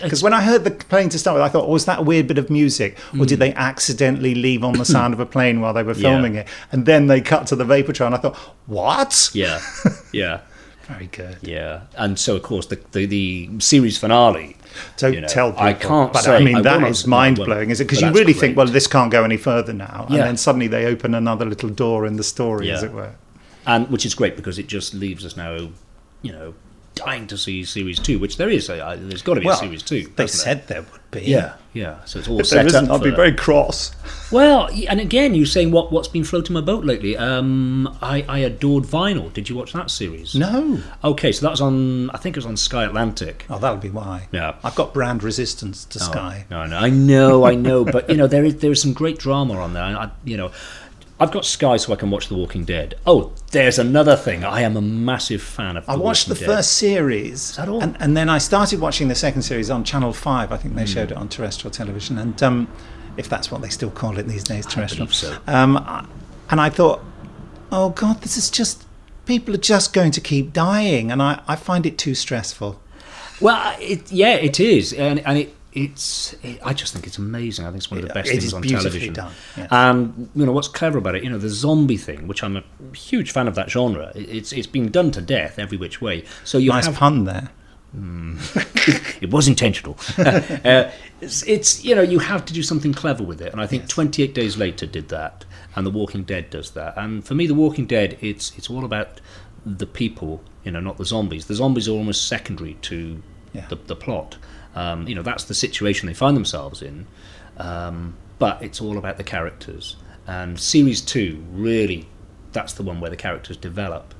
Because when I heard the plane to start with, I thought, oh, was that a weird bit of music, or did they accidentally leave on the sound of a plane while they were Hmm. Yeah. filming it? And then they cut to the vapor trail, and I thought, what? Yeah, yeah. Very good. Yeah, and so of course the the, the series finale. Don't you know, tell people. I can't but say. I mean, will that is I mind blowing, is it? Because you really great. think, well, this can't go any further now, and then suddenly they open another little door in the story, as it were. and which is great because it just leaves us now, you know, dying to see series two, which there is. Uh, there's got to be Well, a series two. they said there would be. Yeah, yeah. So it's all If set there isn't, up. I'd be very cross. Well, and again, you saying what what's been floating my boat lately? Um, I I adored Vinyl. Did you watch that series? No. Okay, so that was on. I think it was on Sky Atlantic. Oh, that'll be why. Yeah. I've got brand resistance to Oh, Sky. No, no, I know, I know, but you know there is there is some great drama on there. I, you know, I've got Sky so I can watch The Walking Dead. Oh, there's another thing. I am a massive fan of. I The watched the Dead. first series, that all? And, and then I started watching the second series on Channel Five. I think they Hmm. showed it on terrestrial television, and um, if that's what they still call it these days, terrestrial. believe so. Um, and I thought, oh God, this is just people are just going to keep dying, and I, I find it too stressful. Well, it, yeah, it is, and and it. It's. It, I just think it's amazing. I think it's one of the best it things is on television. done, yes. And you know what's clever about it? You know the zombie thing, which I'm a huge fan of that genre. It's it's been done to death every which way. So you nice have pun there. it was intentional. uh, it's, it's you know you have to do something clever with it, and I think 28 Days Later did that, and The Walking Dead does that. And for me, The Walking Dead, it's it's all about the people, you know, not the zombies. The zombies are almost secondary to the, the plot. Um, you know, that's the situation they find themselves in, um, but it's all about the characters. And series two, really, that's the one where the characters develop.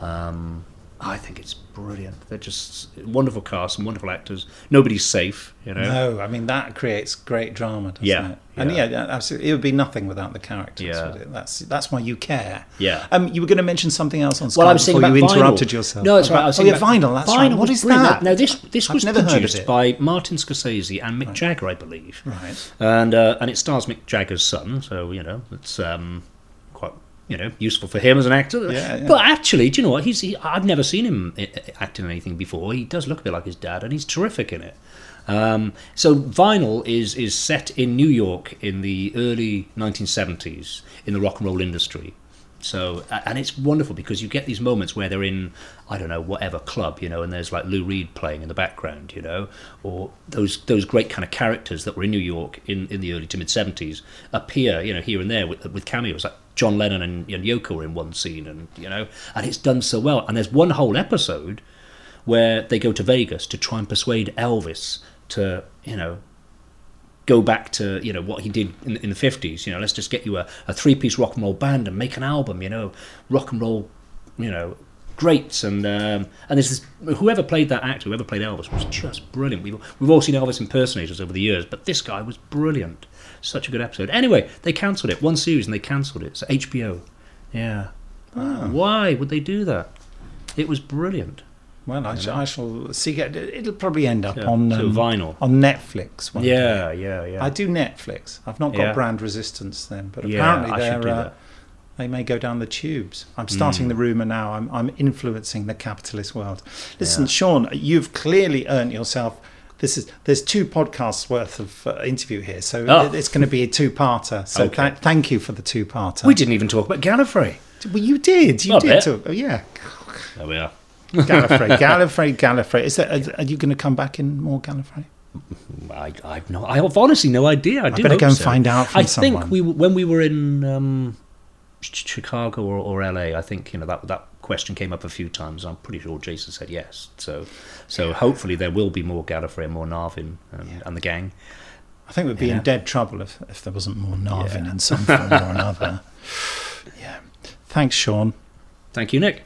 Um, I think it's brilliant. They're just wonderful cast and wonderful actors. Nobody's safe, you know. No, I mean that creates great drama, doesn't Yeah, it? And yeah. yeah, absolutely, it would be nothing without the characters. Yeah. would it? That's that's why you care. Yeah. Um, you were going to mention something else on Sky Well, I was saying before about you interrupted vinyl. yourself. No, it's right. I was oh, saying yeah, about- vinyl. That's vinyl right. What was is brilliant. that? Now this this I've was never heard produced by Martin Scorsese and Mick Jagger, I believe. Right. And uh, and it stars Mick Jagger's son, so you know it's um, quite you know useful for him as an actor. Yeah, yeah. But actually, do you know what? He's he, I've never seen him i- i- act in anything before. He does look a bit like his dad, and he's terrific in it. Um, so Vinyl is is set in New York in the early 1970s in the rock and roll industry. So and it's wonderful because you get these moments where they're in I don't know whatever club you know and there's like Lou Reed playing in the background you know or those those great kind of characters that were in New York in, in the early to mid 70s appear you know here and there with, with cameos. Like John Lennon and, and Yoko in one scene and you know and it's done so well. And there's one whole episode where they go to Vegas to try and persuade Elvis to you know go back to you know what he did in, in the 50s you know let's just get you a, a three-piece rock and roll band and make an album you know rock and roll you know greats. And um, and this whoever played that actor whoever played Elvis was just brilliant. We've, we've all seen Elvis impersonators over the years but this guy was brilliant. Such a good episode. Anyway they cancelled it one series and they cancelled it. So HBO yeah. Why would they do that? It was brilliant Well, I, I shall see. it- It'll probably end up Yeah, on um, vinyl. on Netflix. one Yeah, day. yeah, yeah. I do Netflix. I've not got Yeah. brand resistance then, but apparently they're uh, they may go down the tubes. I'm starting Mm. the rumor now. I'm I'm influencing the capitalist world. Listen. Sean, you've clearly earned yourself. This is there's two podcasts worth of uh, interview here, so Oh. it's going to be a two-parter. So Okay. tha- thank you for the two-parter. we didn't even talk about Gallifrey Well, you did. You A did. Talk, oh, yeah. there we are Gallifrey, Gallifrey, Gallifrey. Is that? Are you going to come back in more Gallifrey? I, I've no, I have honestly no idea. I, do better go and so. find out from I someone. think we when we were in um, Chicago or, or LA, I think you know that that question came up a few times. I'm pretty sure Jason said yes. So so hopefully there will be more Gallifrey and more Narvin and, and the gang. I think we'd be Yeah. in dead trouble if, if there wasn't more Narvin Yeah. in some form or another. Yeah. Thanks, Sean. Thank you, Nick.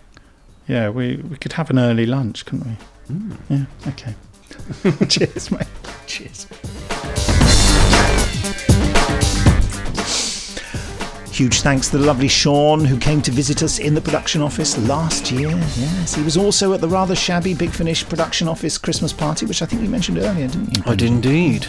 Yeah, we, we could have an early lunch, couldn't we? Mm. Yeah, okay. Cheers, mate. Cheers. Huge thanks to the lovely Sean who came to visit us in the production office last year. Yes, he was also at the rather shabby Big Finish production office Christmas party, which I think you mentioned earlier, didn't you? I did indeed.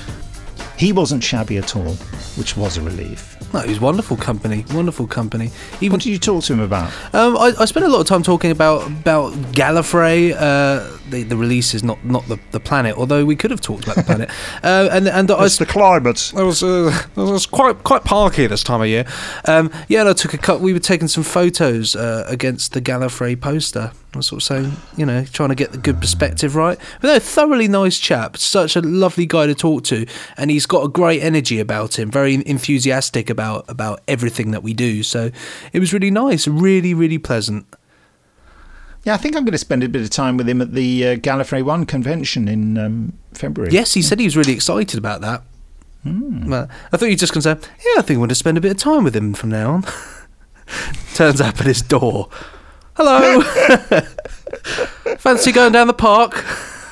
He wasn't shabby at all, which was a relief. No, it was wonderful company. Wonderful company. Even what did you talk to him about? Um, I, I spent a lot of time talking about about Gallifrey. Uh, the the release is not not the, the planet, although we could have talked about the planet. uh, and and I It's the climate. I was uh, it was quite quite parky this time of year. Um, yeah, and I took a cut. We were taking some photos uh, against the Gallifrey poster. I was sort of saying, you know, trying to get the good perspective right. But no, thoroughly nice chap. Such a lovely guy to talk to, and he's got a great energy about him. Very enthusiastic about about everything that we do. So it was really nice. Really, really pleasant. Yeah, I think I'm going to spend a bit of time with him at the uh, Gallifrey One convention in um, February. Yes, he said he was really excited about that. Well, I thought you were just going to say, yeah, I think I'm going to spend a bit of time with him from now on. Turns up at his door. Hello. Fancy going down the park?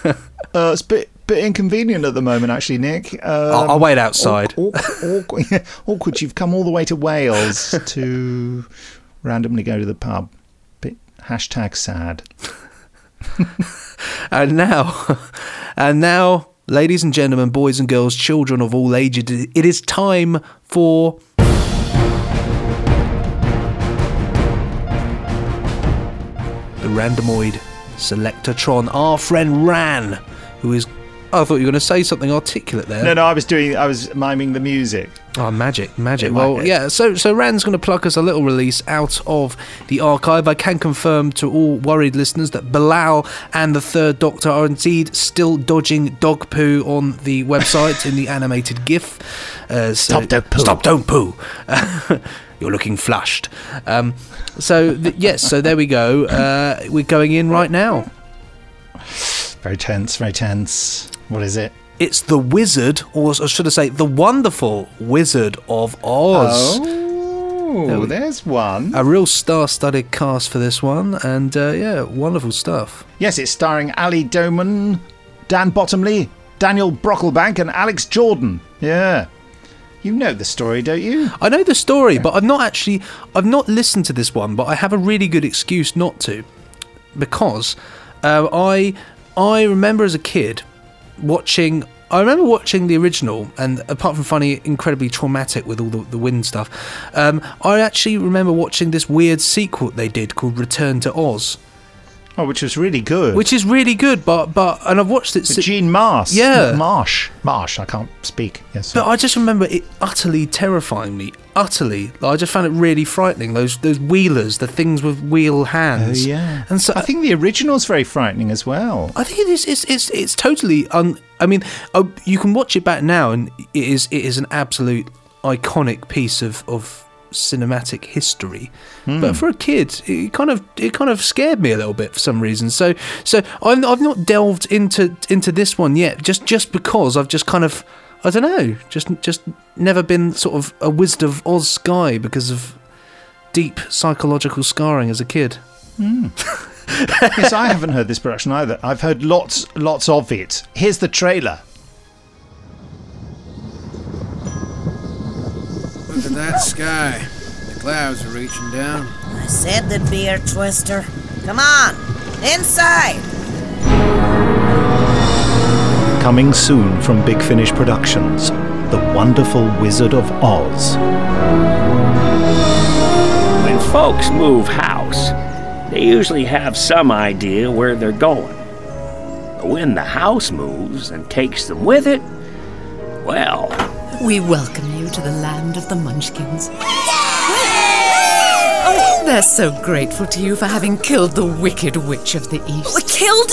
Uh, it's a bit, bit inconvenient at the moment, actually, Nick. Um, I'll- I'll wait outside. Awkward, awkward, awkward. You've come all the way to Wales to randomly go to the pub. Hashtag sad. And now, and now, ladies and gentlemen, boys and girls, children of all ages, it is time for. The Randomoid Selectatron. Our friend Ran, who is. I thought you were going to say something articulate there. No, no, I was doing. I was miming the music. Oh, magic, magic. My Well, yeah. So, so Rand's going to pluck us a little release out of the archive. I can confirm to all worried listeners that Bellal and the Third Doctor are indeed still dodging dog poo on the website in the animated GIF. Uh, so, Stop, don't poo. Stop! Don't poo. You're looking flushed. Um, so th- yes. So there we go. Uh, we're going in right now. Very tense. Very tense. What is it? It's the Wizard, or should I say, the Wonderful Wizard of Oz. Oh, There we- there's one. A real star-studded cast for this one, and uh, yeah, wonderful stuff. Yes, it's starring Ali Doman, Dan Bottomley, Daniel Brocklebank, and Alex Jordan. Yeah. You know the story, don't you? I know the story, but I've not actually, I've not listened to this one, but I have a really good excuse not to, because uh, I, I remember as a kid watching. I remember watching the original, and apart from finding it incredibly traumatic with all the, the wind stuff, um, I actually remember watching this weird sequel they did called Return to Oz. Oh, which was really good. which is really good. But but and I've watched it. Si- Jean Marsh. Yeah. Marsh. Marsh. I can't speak. Yes. But I just remember it utterly terrifying me. Utterly, like, I just found it really frightening. Those those wheelers, the things with wheel Oh, hands. yeah. and so I think the original's very frightening as well. I think it is. It's it's, it's totally un. I mean, uh, you can watch it back now, and it is it is an absolute iconic piece of of cinematic history. Hmm. But for a kid, it kind of it kind of scared me a little bit for some reason. So so I've, I've not delved into into this one yet, just just because I've just kind of I don't know, just just never been sort of a Wizard of Oz guy because of deep psychological scarring as a kid. Hmm. yes, I haven't heard this production either. I've heard lots, lots of it. Here's the trailer. Look at that sky. The clouds are reaching down. I said there'd be a twister. Come on, inside. Coming soon from Big Finish Productions, The Wonderful Wizard of Oz. When folks move house, they usually have some idea where they're going. But when the house moves and takes them with it, well, We welcome you to the land of the Munchkins. Oh, they're so grateful to you for having killed the wicked witch of the East. Oh, killed?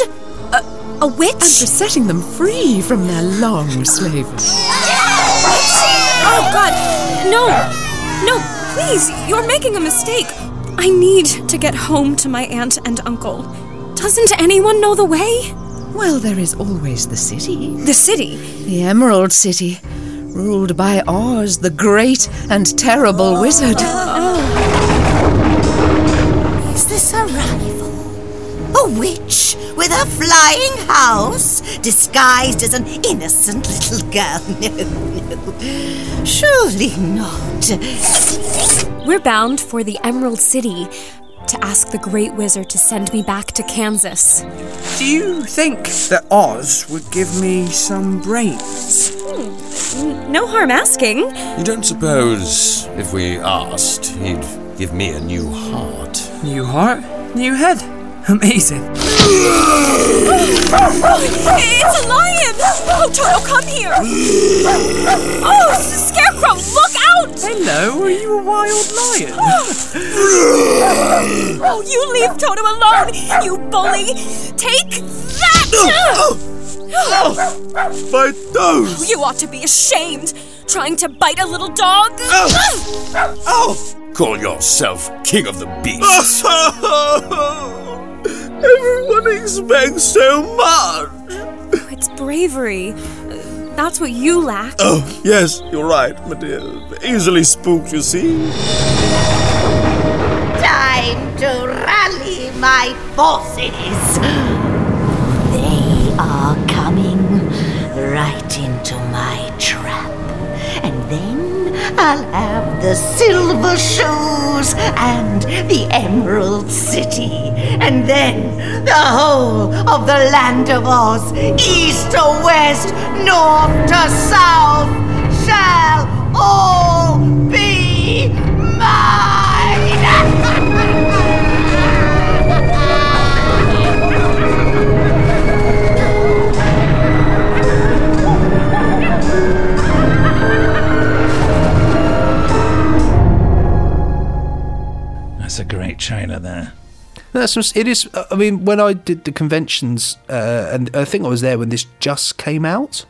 A, a witch? And for setting them free from their long slavery. Oh, God. No. No, please. You're making a mistake. I need to get home to my aunt and uncle. Doesn't anyone know the way? Well, there is always the city. The city? The Emerald City, ruled by Oz, the great and terrible wizard. Oh, oh, oh. Is this a rival? A witch with a flying house, disguised as an innocent little girl? No, no. Surely not. We're bound for the Emerald City to ask the Great Wizard to send me back to Kansas. Do you think that Oz would give me some brains? Hmm, n- No harm asking. You don't suppose, if we asked, he'd give me a new heart? New heart? New head? Amazing. It's a lion! Oh, Toto, come here! Oh, Scarecrow, look out! Hello, are you a wild lion? Oh, you leave Toto alone, you bully! Take that! My toes! You ought to be ashamed, trying to bite a little dog. Oh! Call yourself king of the beasts. Everyone expects so much. Oh, it's bravery. That's what you lack. Oh, yes, you're right, my dear. Easily spooked, you see. Time to rally my forces. They are coming right into my trap. And then I'll have the silver shoes and the Emerald City. And then the whole of the land of Oz, east to west, north to south, shall all be That's a great trailer there. That's just, it is. I mean, when I did the conventions, uh, and I think I was there when this just came out,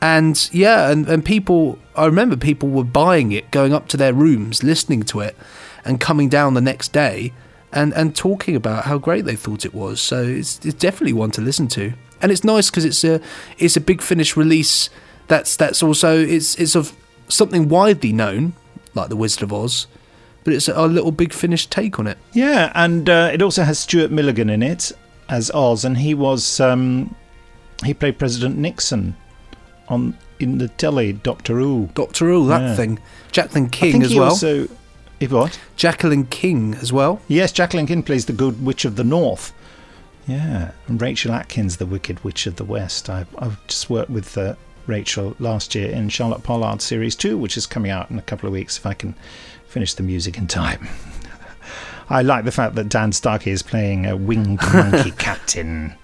and yeah, and, and people, I remember people were buying it, going up to their rooms, listening to it, and coming down the next day, and and talking about how great they thought it was. So it's it's definitely one to listen to, and it's nice because it's a it's a big finish release. That's that's also it's it's of something widely known, like the Wizard of Oz, but it's a, little big finish take on it. Yeah, and uh, it also has Stuart Milligan in it as Oz, and he was um, he played President Nixon on in the telly Doctor Who. Doctor Who, that Yeah. thing. Jacqueline I King think as he well. Also, if what? Jacqueline King as well. Yes, Jacqueline King plays the Good Witch of the North. Yeah, and Rachel Atkins, the Wicked Witch of the West. I, I've just worked with uh, Rachel last year in Charlotte Pollard Series 2, which is coming out in a couple of weeks if I can finish the music in time. I like the fact that Dan Starkey is playing a winged monkey captain.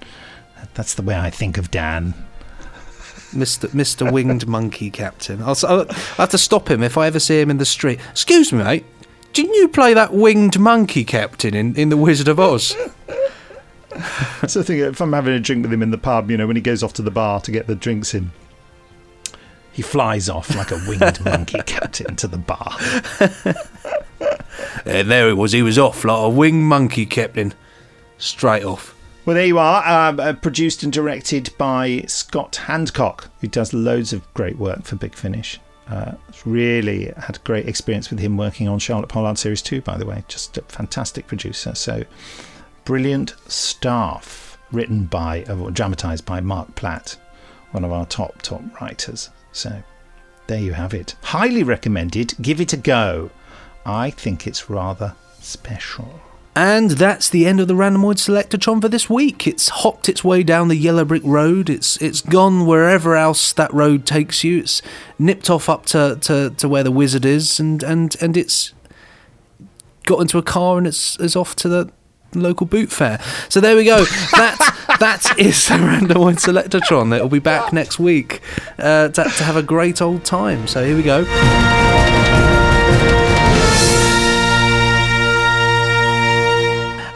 That's the way I think of Dan. Mr. Mr. Winged Monkey Captain. I'll, I'll, I'll have to stop him if I ever see him in the street. Excuse me, mate. Didn't you play that Winged Monkey Captain in, in The Wizard of Oz? so I think if I'm having a drink with him in the pub, you know, when he goes off to the bar to get the drinks in, he flies off like a winged monkey captain to the bar. And there he was. He was off like a winged monkey captain. Straight off. Well, there you are. Um, uh, produced and directed by Scott Handcock, who does loads of great work for Big Finish. Uh, really had a great experience with him working on Charlotte Pollard Series 2, by the way. Just a fantastic producer. So, brilliant staff written by, uh, dramatized by Marc Platt, one of our top, top writers. So, there you have it. Highly recommended. Give it a go. I think it's rather special. And that's the end of the Randomoid Selectatron for this week. It's hopped its way down the yellow brick road. It's it's gone wherever else that road takes you. It's nipped off up to, to, to where the wizard is, and, and, and it's got into a car and it's, it's off to the local boot fair. So there we go. That that is the Randomoid Selectatron. It'll be back next week uh, to, to have a great old time. So here we go.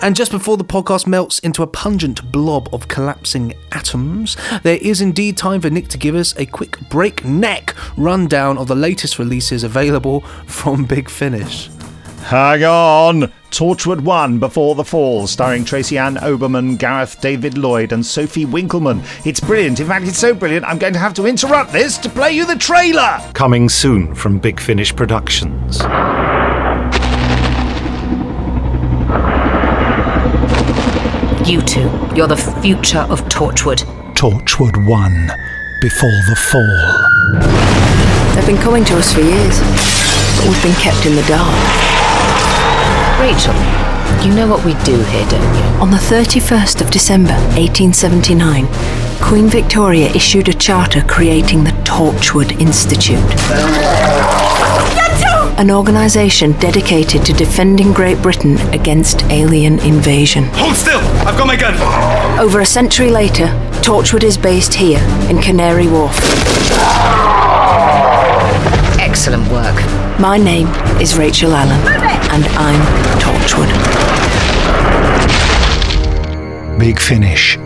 And just before the podcast melts into a pungent blob of collapsing atoms, there is indeed time for Nick to give us a quick breakneck rundown of the latest releases available from Big Finish. Hang on! Torchwood 1 Before the Fall, starring Tracy Ann Oberman, Gareth David Lloyd, and Sophie Winkleman. It's brilliant. In fact, it's so brilliant, I'm going to have to interrupt this to play you the trailer! Coming soon from Big Finish Productions. You two, you're the future of Torchwood. Torchwood 1 Before the Fall. They've been coming to us for years, but we've been kept in the dark. Rachel, you know what we do here, don't you? On the 31st of December 1879, Queen Victoria issued a charter creating the Torchwood Institute. An organisation dedicated to defending Great Britain against alien invasion. Hold still! I've got my gun! Over a century later, Torchwood is based here in Canary Wharf. Excellent work. My name is Rachel Allen, and I'm Torchwood. Big Finish.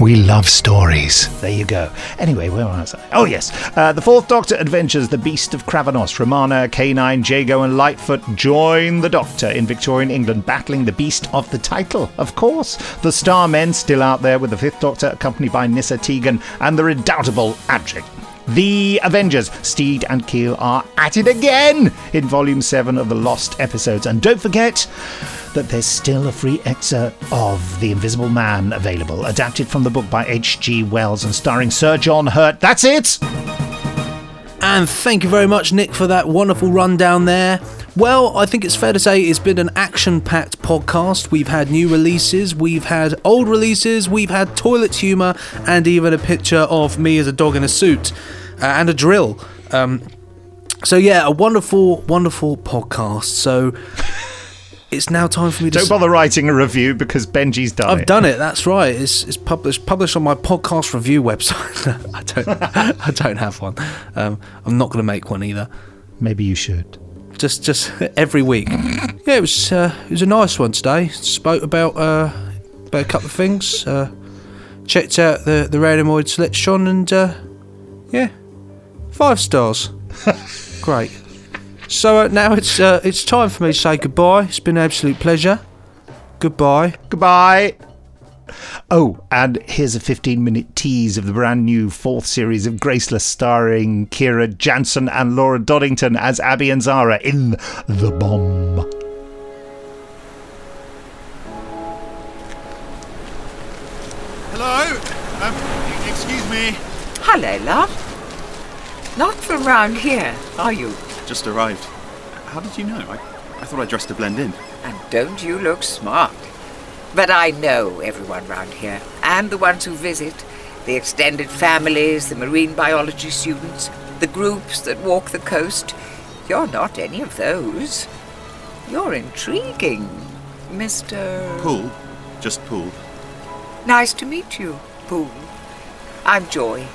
We love stories. There you go. Anyway, where was I? Oh, yes. Uh, the Fourth Doctor adventures the Beast of Kravenos. Romana, K9, Jago, and Lightfoot join the Doctor in Victorian England, battling the Beast of the title. Of course, the Starmen still out there with the Fifth Doctor, accompanied by Nyssa Tegan and the redoubtable Adric. The Avengers, Steed and Keel, are at it again in Volume 7 of the Lost Episodes. And don't forget that there's still a free excerpt of The Invisible Man available, adapted from the book by H.G. Wells and starring Sir John Hurt. That's it! And thank you very much, Nick, for that wonderful rundown there. Well, I think it's fair to say it's been an action packed podcast. We've had new releases, we've had old releases, we've had toilet humour, and even a picture of me as a dog in a suit uh, and a drill. Um, so, yeah, a wonderful, wonderful podcast. So. It's now time for me to. Don't bother writing a review because Benji's done it. I've it. done it. That's right. It's, it's published published on my podcast review website. I don't I don't have one. Um, I'm not going to make one either. Maybe you should. Just just every week. Yeah, it was uh, it was a nice one today. Spoke about uh, about a couple of things. Uh, checked out the the Randomoid selection and uh, yeah, five stars. Great. So uh, now it's uh, it's time for me to say goodbye. It's been an absolute pleasure. Goodbye. Goodbye. Oh, and here's a 15 minute tease of the brand new fourth series of Graceless, starring Ciara Janson and Laura Doddington as Abby and Zara in The Bomb. Hello? Um, excuse me. Hello, love. Not from round here, are you? Just arrived. How did you know? I, I thought I dressed to blend in. And don't you look smart? But I know everyone round here, and the ones who visit the extended families, the marine biology students, the groups that walk the coast. You're not any of those. You're intriguing. Mr. Poole. Just Poole. Nice to meet you, Poole. I'm Joy.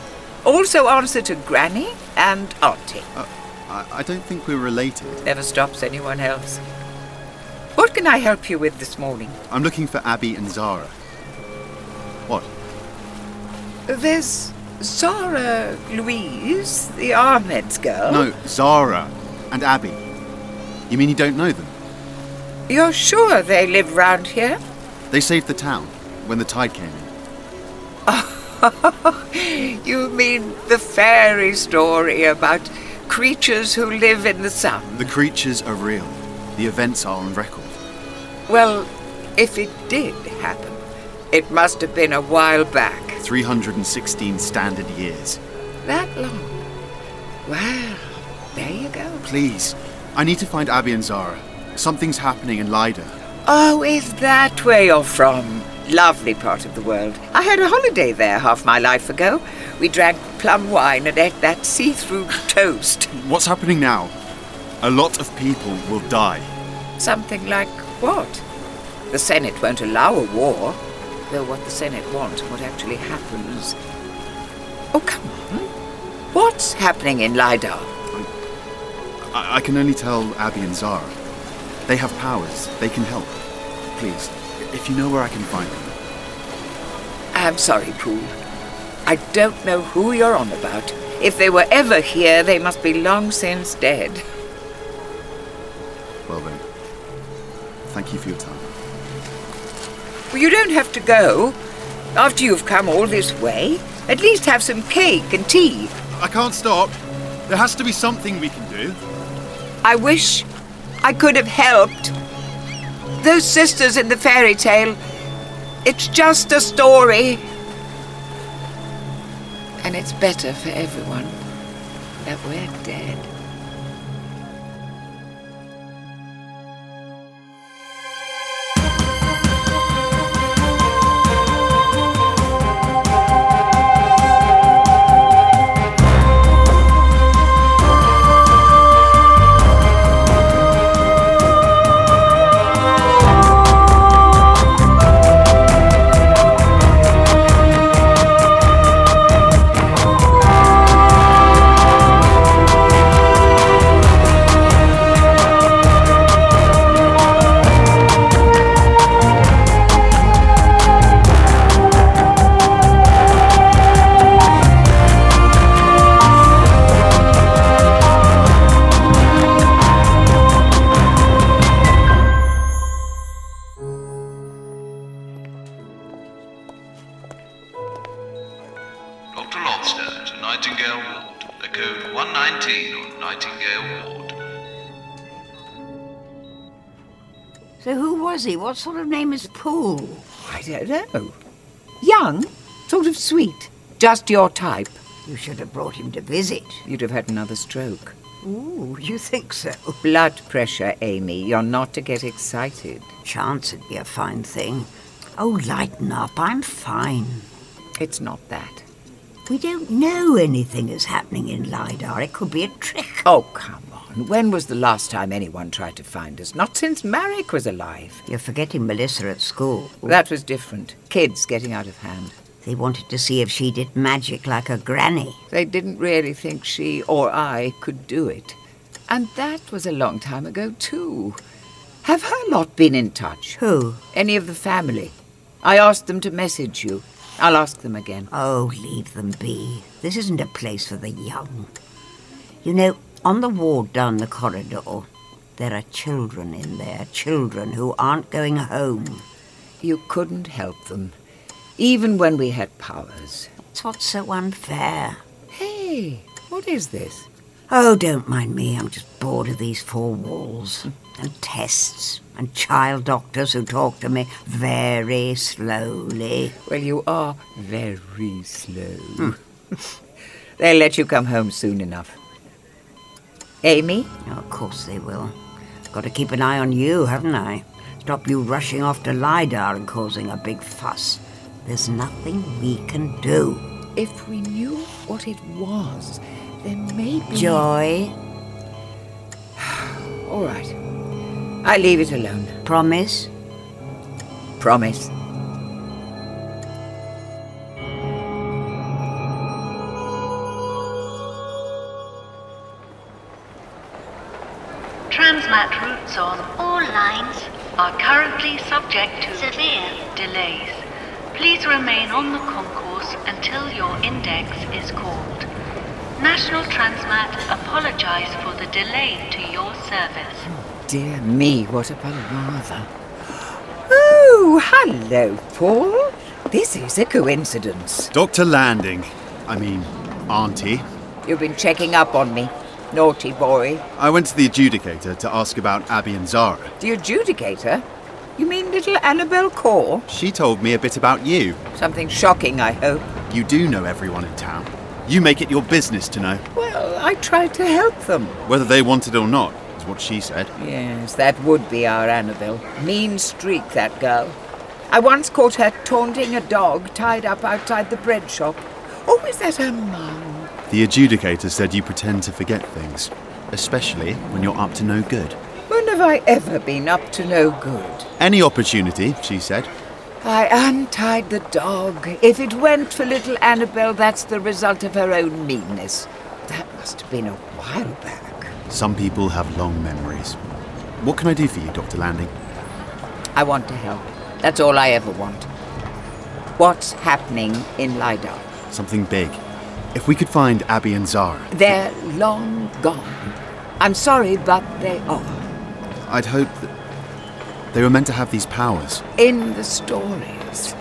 Also answer to Granny and Auntie. Uh, I, I don't think we're related. Never stops anyone else. What can I help you with this morning? I'm looking for Abby and Zara. What? There's Zara Louise, the Ahmed's girl. No, Zara and Abby. You mean you don't know them? You're sure they live round here? They saved the town when the tide came in. you mean the fairy story about creatures who live in the sun? The creatures are real. The events are on record. Well, if it did happen, it must have been a while back. 316 standard years. That long? Well, there you go. Please, I need to find Abby and Zara. Something's happening in Lida. Oh, is that where you're from? Lovely part of the world. I had a holiday there half my life ago. We drank plum wine and ate that see through toast. What's happening now? A lot of people will die. Something like what? The Senate won't allow a war, though what the Senate wants and what actually happens. Oh, come on. What's happening in Lydar? I, I can only tell Abby and Zara. They have powers. They can help. Please, if you know where I can find them. I'm sorry, Poole. I don't know who you're on about. If they were ever here, they must be long since dead. Thank you for your time. Well, you don't have to go. After you've come all this way, at least have some cake and tea. I can't stop. There has to be something we can do. I wish I could have helped. Those sisters in the fairy tale, it's just a story. And it's better for everyone that we're dead. What sort of name is Poole? I don't know. Young, sort of sweet, just your type. You should have brought him to visit. You'd have had another stroke. Ooh, you think so? Blood pressure, Amy. You're not to get excited. Chance would be a fine thing. Oh, lighten up. I'm fine. It's not that. We don't know anything is happening in Lydar. It could be a trick. Oh, come on. When was the last time anyone tried to find us? Not since Marek was alive. You're forgetting Melissa at school. That was different. Kids getting out of hand. They wanted to see if she did magic like a granny. They didn't really think she or I could do it. And that was a long time ago, too. Have her lot been in touch? Who? Any of the family. I asked them to message you. I'll ask them again. Oh, leave them be. This isn't a place for the young. You know, on the ward down the corridor, there are children in there, children who aren't going home. You couldn't help them, even when we had powers. That's what's so unfair. Hey, what is this? Oh, don't mind me. I'm just bored of these four walls and tests and child doctors who talk to me very slowly. Well, you are very slow. They'll let you come home soon enough. Amy? Oh, of course they will. Got to keep an eye on you, haven't I? Stop you rushing off to Lydar and causing a big fuss. There's nothing we can do. If we knew what it was, then maybe. Joy? All right. I leave it alone. Promise? promise. Transmat routes on all lines are currently subject to severe delays. Please remain on the concourse until your index is called. National Transmat apologize for the delay to your service. Oh, dear me, what a palaver. Oh, hello, Paul. This is a coincidence. Dr. Landing. I mean, Auntie. You've been checking up on me. Naughty boy. I went to the adjudicator to ask about Abby and Zara. The adjudicator? You mean little Annabelle Core? She told me a bit about you. Something shocking, I hope. You do know everyone in town. You make it your business to know. Well, I tried to help them. Whether they wanted or not, is what she said. Yes, that would be our Annabelle. Mean streak, that girl. I once caught her taunting a dog tied up outside the bread shop. Oh, is that her mum? The adjudicator said you pretend to forget things, especially when you're up to no good. When have I ever been up to no good? Any opportunity, she said. I untied the dog. If it went for little Annabelle, that's the result of her own meanness. That must have been a while back. Some people have long memories. What can I do for you, Dr. Landing? I want to help. That's all I ever want. What's happening in Lydar? Something big. If we could find Abby and Zara, They're long gone. I'm sorry, but they are. I'd hope that they were meant to have these powers. In the stories.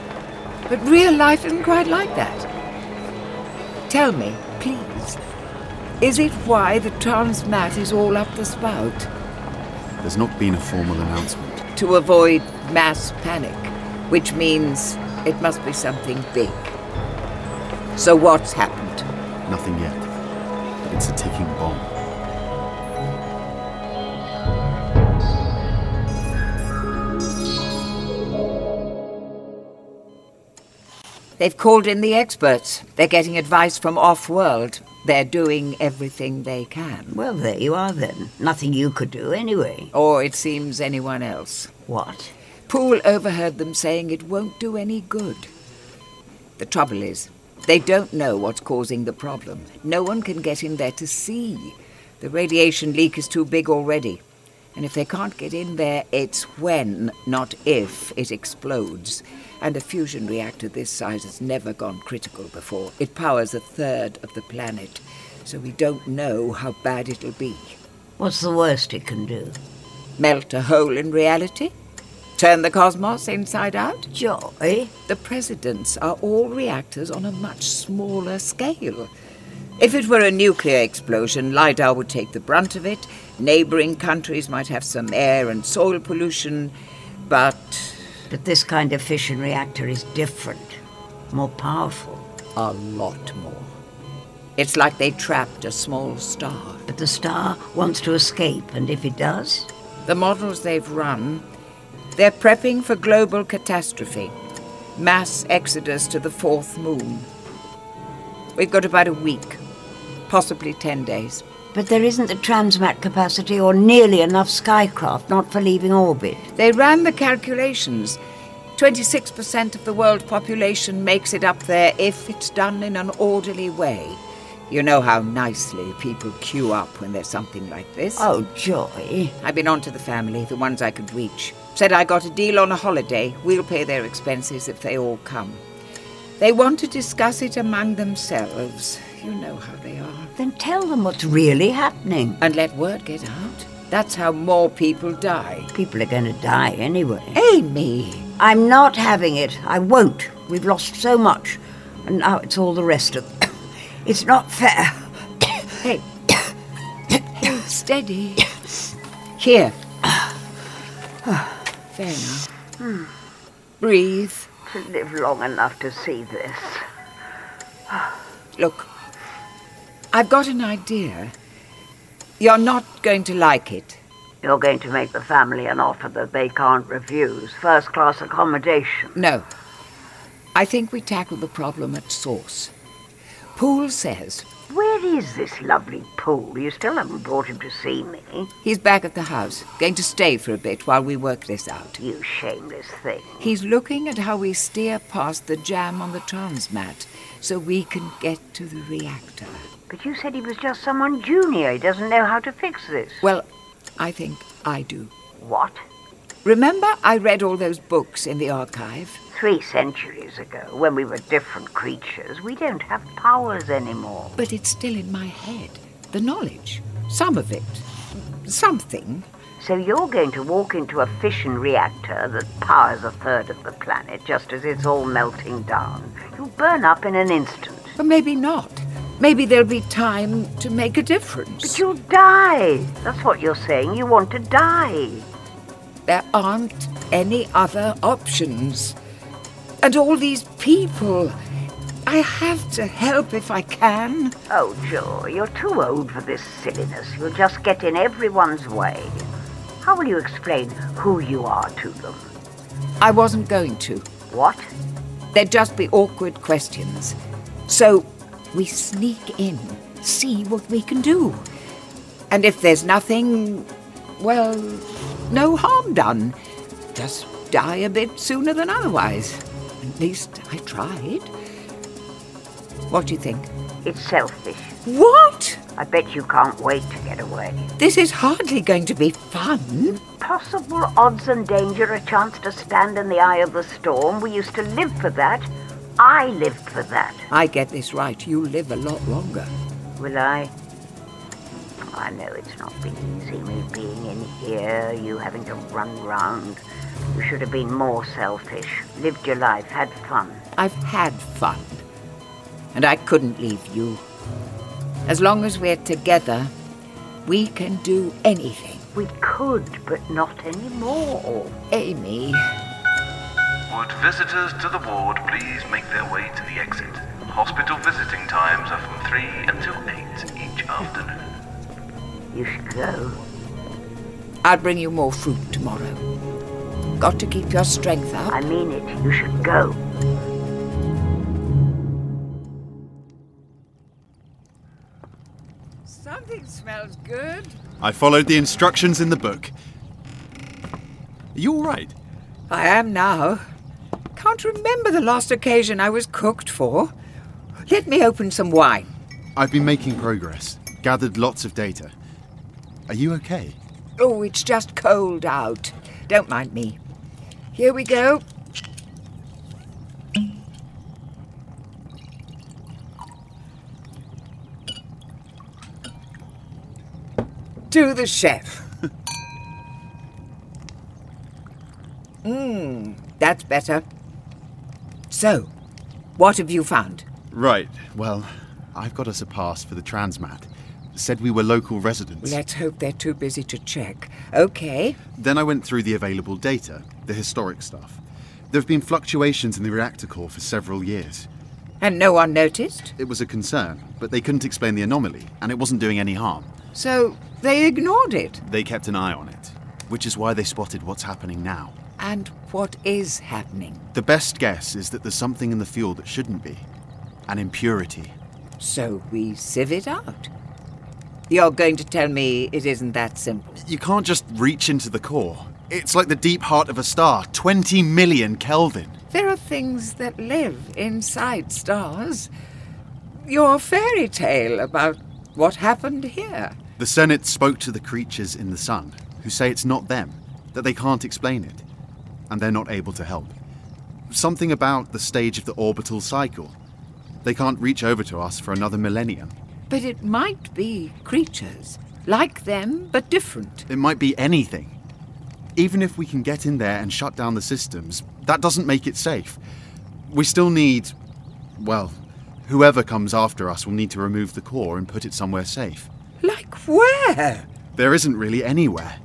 But real life isn't quite like that. Tell me, please. Is it why the transmat is all up the spout? There's not been a formal announcement. To avoid mass panic, which means it must be something big. So what's happened? Nothing yet. But it's a ticking bomb. They've called in the experts. They're getting advice from off world. They're doing everything they can. Well, there you are then. Nothing you could do anyway. Or it seems anyone else. What? Poole overheard them saying it won't do any good. The trouble is, they don't know what's causing the problem. No one can get in there to see. The radiation leak is too big already. And if they can't get in there, it's when, not if, it explodes. And a fusion reactor this size has never gone critical before. It powers a third of the planet, so we don't know how bad it'll be. What's the worst it can do? Melt a hole in reality? Turn the cosmos inside out? Joy? The presidents are all reactors on a much smaller scale. If it were a nuclear explosion, Lydar would take the brunt of it. Neighboring countries might have some air and soil pollution, but. But this kind of fission reactor is different, more powerful. A lot more. It's like they trapped a small star. But the star wants to escape, and if it does? The models they've run, they're prepping for global catastrophe. Mass exodus to the fourth moon. We've got about a week, possibly ten days. But there isn't the transmat capacity or nearly enough skycraft, not for leaving orbit. They ran the calculations. 26% of the world population makes it up there if it's done in an orderly way. You know how nicely people queue up when there's something like this. Oh, joy. I've been on to the family, the ones I could reach. Said I got a deal on a holiday. We'll pay their expenses if they all come. They want to discuss it among themselves. You know how they are. Then tell them what's really happening. And let word get out. That's how more people die. People are going to die anyway. Amy! I'm not having it. I won't. We've lost so much. And now it's all the rest of them. It's not fair. hey. hey, steady. Here. Fair now. Hmm. Breathe. To live long enough to see this. Look, I've got an idea. You're not going to like it. You're going to make the family an offer that they can't refuse. First class accommodation. No. I think we tackle the problem at source. Poole says Where is this lovely Paul? You still haven't brought him to see me. He's back at the house, going to stay for a bit while we work this out. You shameless thing. He's looking at how we steer past the jam on the transmat so we can get to the reactor. But you said he was just someone junior. He doesn't know how to fix this. Well, I think I do. What? Remember, I read all those books in the archive? Three centuries ago, when we were different creatures, we don't have powers anymore. But it's still in my head. The knowledge. Some of it. Something. So you're going to walk into a fission reactor that powers a third of the planet just as it's all melting down. You'll burn up in an instant. But maybe not. Maybe there'll be time to make a difference. But you'll die. That's what you're saying. You want to die. There aren't any other options. And all these people. I have to help if I can. Oh, Joe, you're too old for this silliness. You'll just get in everyone's way. How will you explain who you are to them? I wasn't going to. What? There'd just be awkward questions. So we sneak in, see what we can do. And if there's nothing, well, no harm done. Just die a bit sooner than otherwise. At least I tried. What do you think? It's selfish. What? I bet you can't wait to get away. This is hardly going to be fun. Possible odds and danger, a chance to stand in the eye of the storm. We used to live for that. I lived for that. I get this right. You live a lot longer. Will I? I know it's not been easy, me being in here, you having to run round. You should have been more selfish. Lived your life, had fun. I've had fun. And I couldn't leave you. As long as we're together, we can do anything. We could, but not anymore. Amy. Would visitors to the ward please make their way to the exit? Hospital visiting times are from 3 until 8 each afternoon. You should go. I'll bring you more fruit tomorrow. Got to keep your strength up. I mean it. You should go. Something smells good. I followed the instructions in the book. Are you all right? I am now. Can't remember the last occasion I was cooked for. Let me open some wine. I've been making progress, gathered lots of data. Are you okay? Oh, it's just cold out. Don't mind me. Here we go. To the chef. Mmm, that's better. So, what have you found? Right, well, I've got us a pass for the Transmat. Said we were local residents. Let's hope they're too busy to check. Okay. Then I went through the available data, the historic stuff. There have been fluctuations in the reactor core for several years. And no one noticed? It was a concern, but they couldn't explain the anomaly, and it wasn't doing any harm. So they ignored it. They kept an eye on it, which is why they spotted what's happening now. And what is happening? The best guess is that there's something in the fuel that shouldn't be an impurity. So we sieve it out. You're going to tell me it isn't that simple. You can't just reach into the core. It's like the deep heart of a star 20 million Kelvin. There are things that live inside stars. Your fairy tale about what happened here. The Senate spoke to the creatures in the sun, who say it's not them, that they can't explain it, and they're not able to help. Something about the stage of the orbital cycle. They can't reach over to us for another millennium. But it might be creatures, like them, but different. It might be anything. Even if we can get in there and shut down the systems, that doesn't make it safe. We still need. well, whoever comes after us will need to remove the core and put it somewhere safe. Like where? There isn't really anywhere.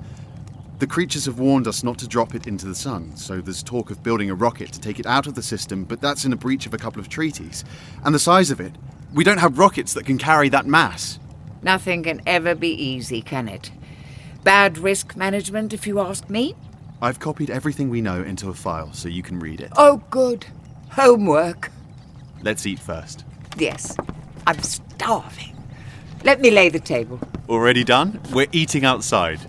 The creatures have warned us not to drop it into the sun, so there's talk of building a rocket to take it out of the system, but that's in a breach of a couple of treaties. And the size of it, we don't have rockets that can carry that mass. Nothing can ever be easy, can it? Bad risk management, if you ask me. I've copied everything we know into a file so you can read it. Oh, good. Homework. Let's eat first. Yes. I'm starving. Let me lay the table. Already done? We're eating outside.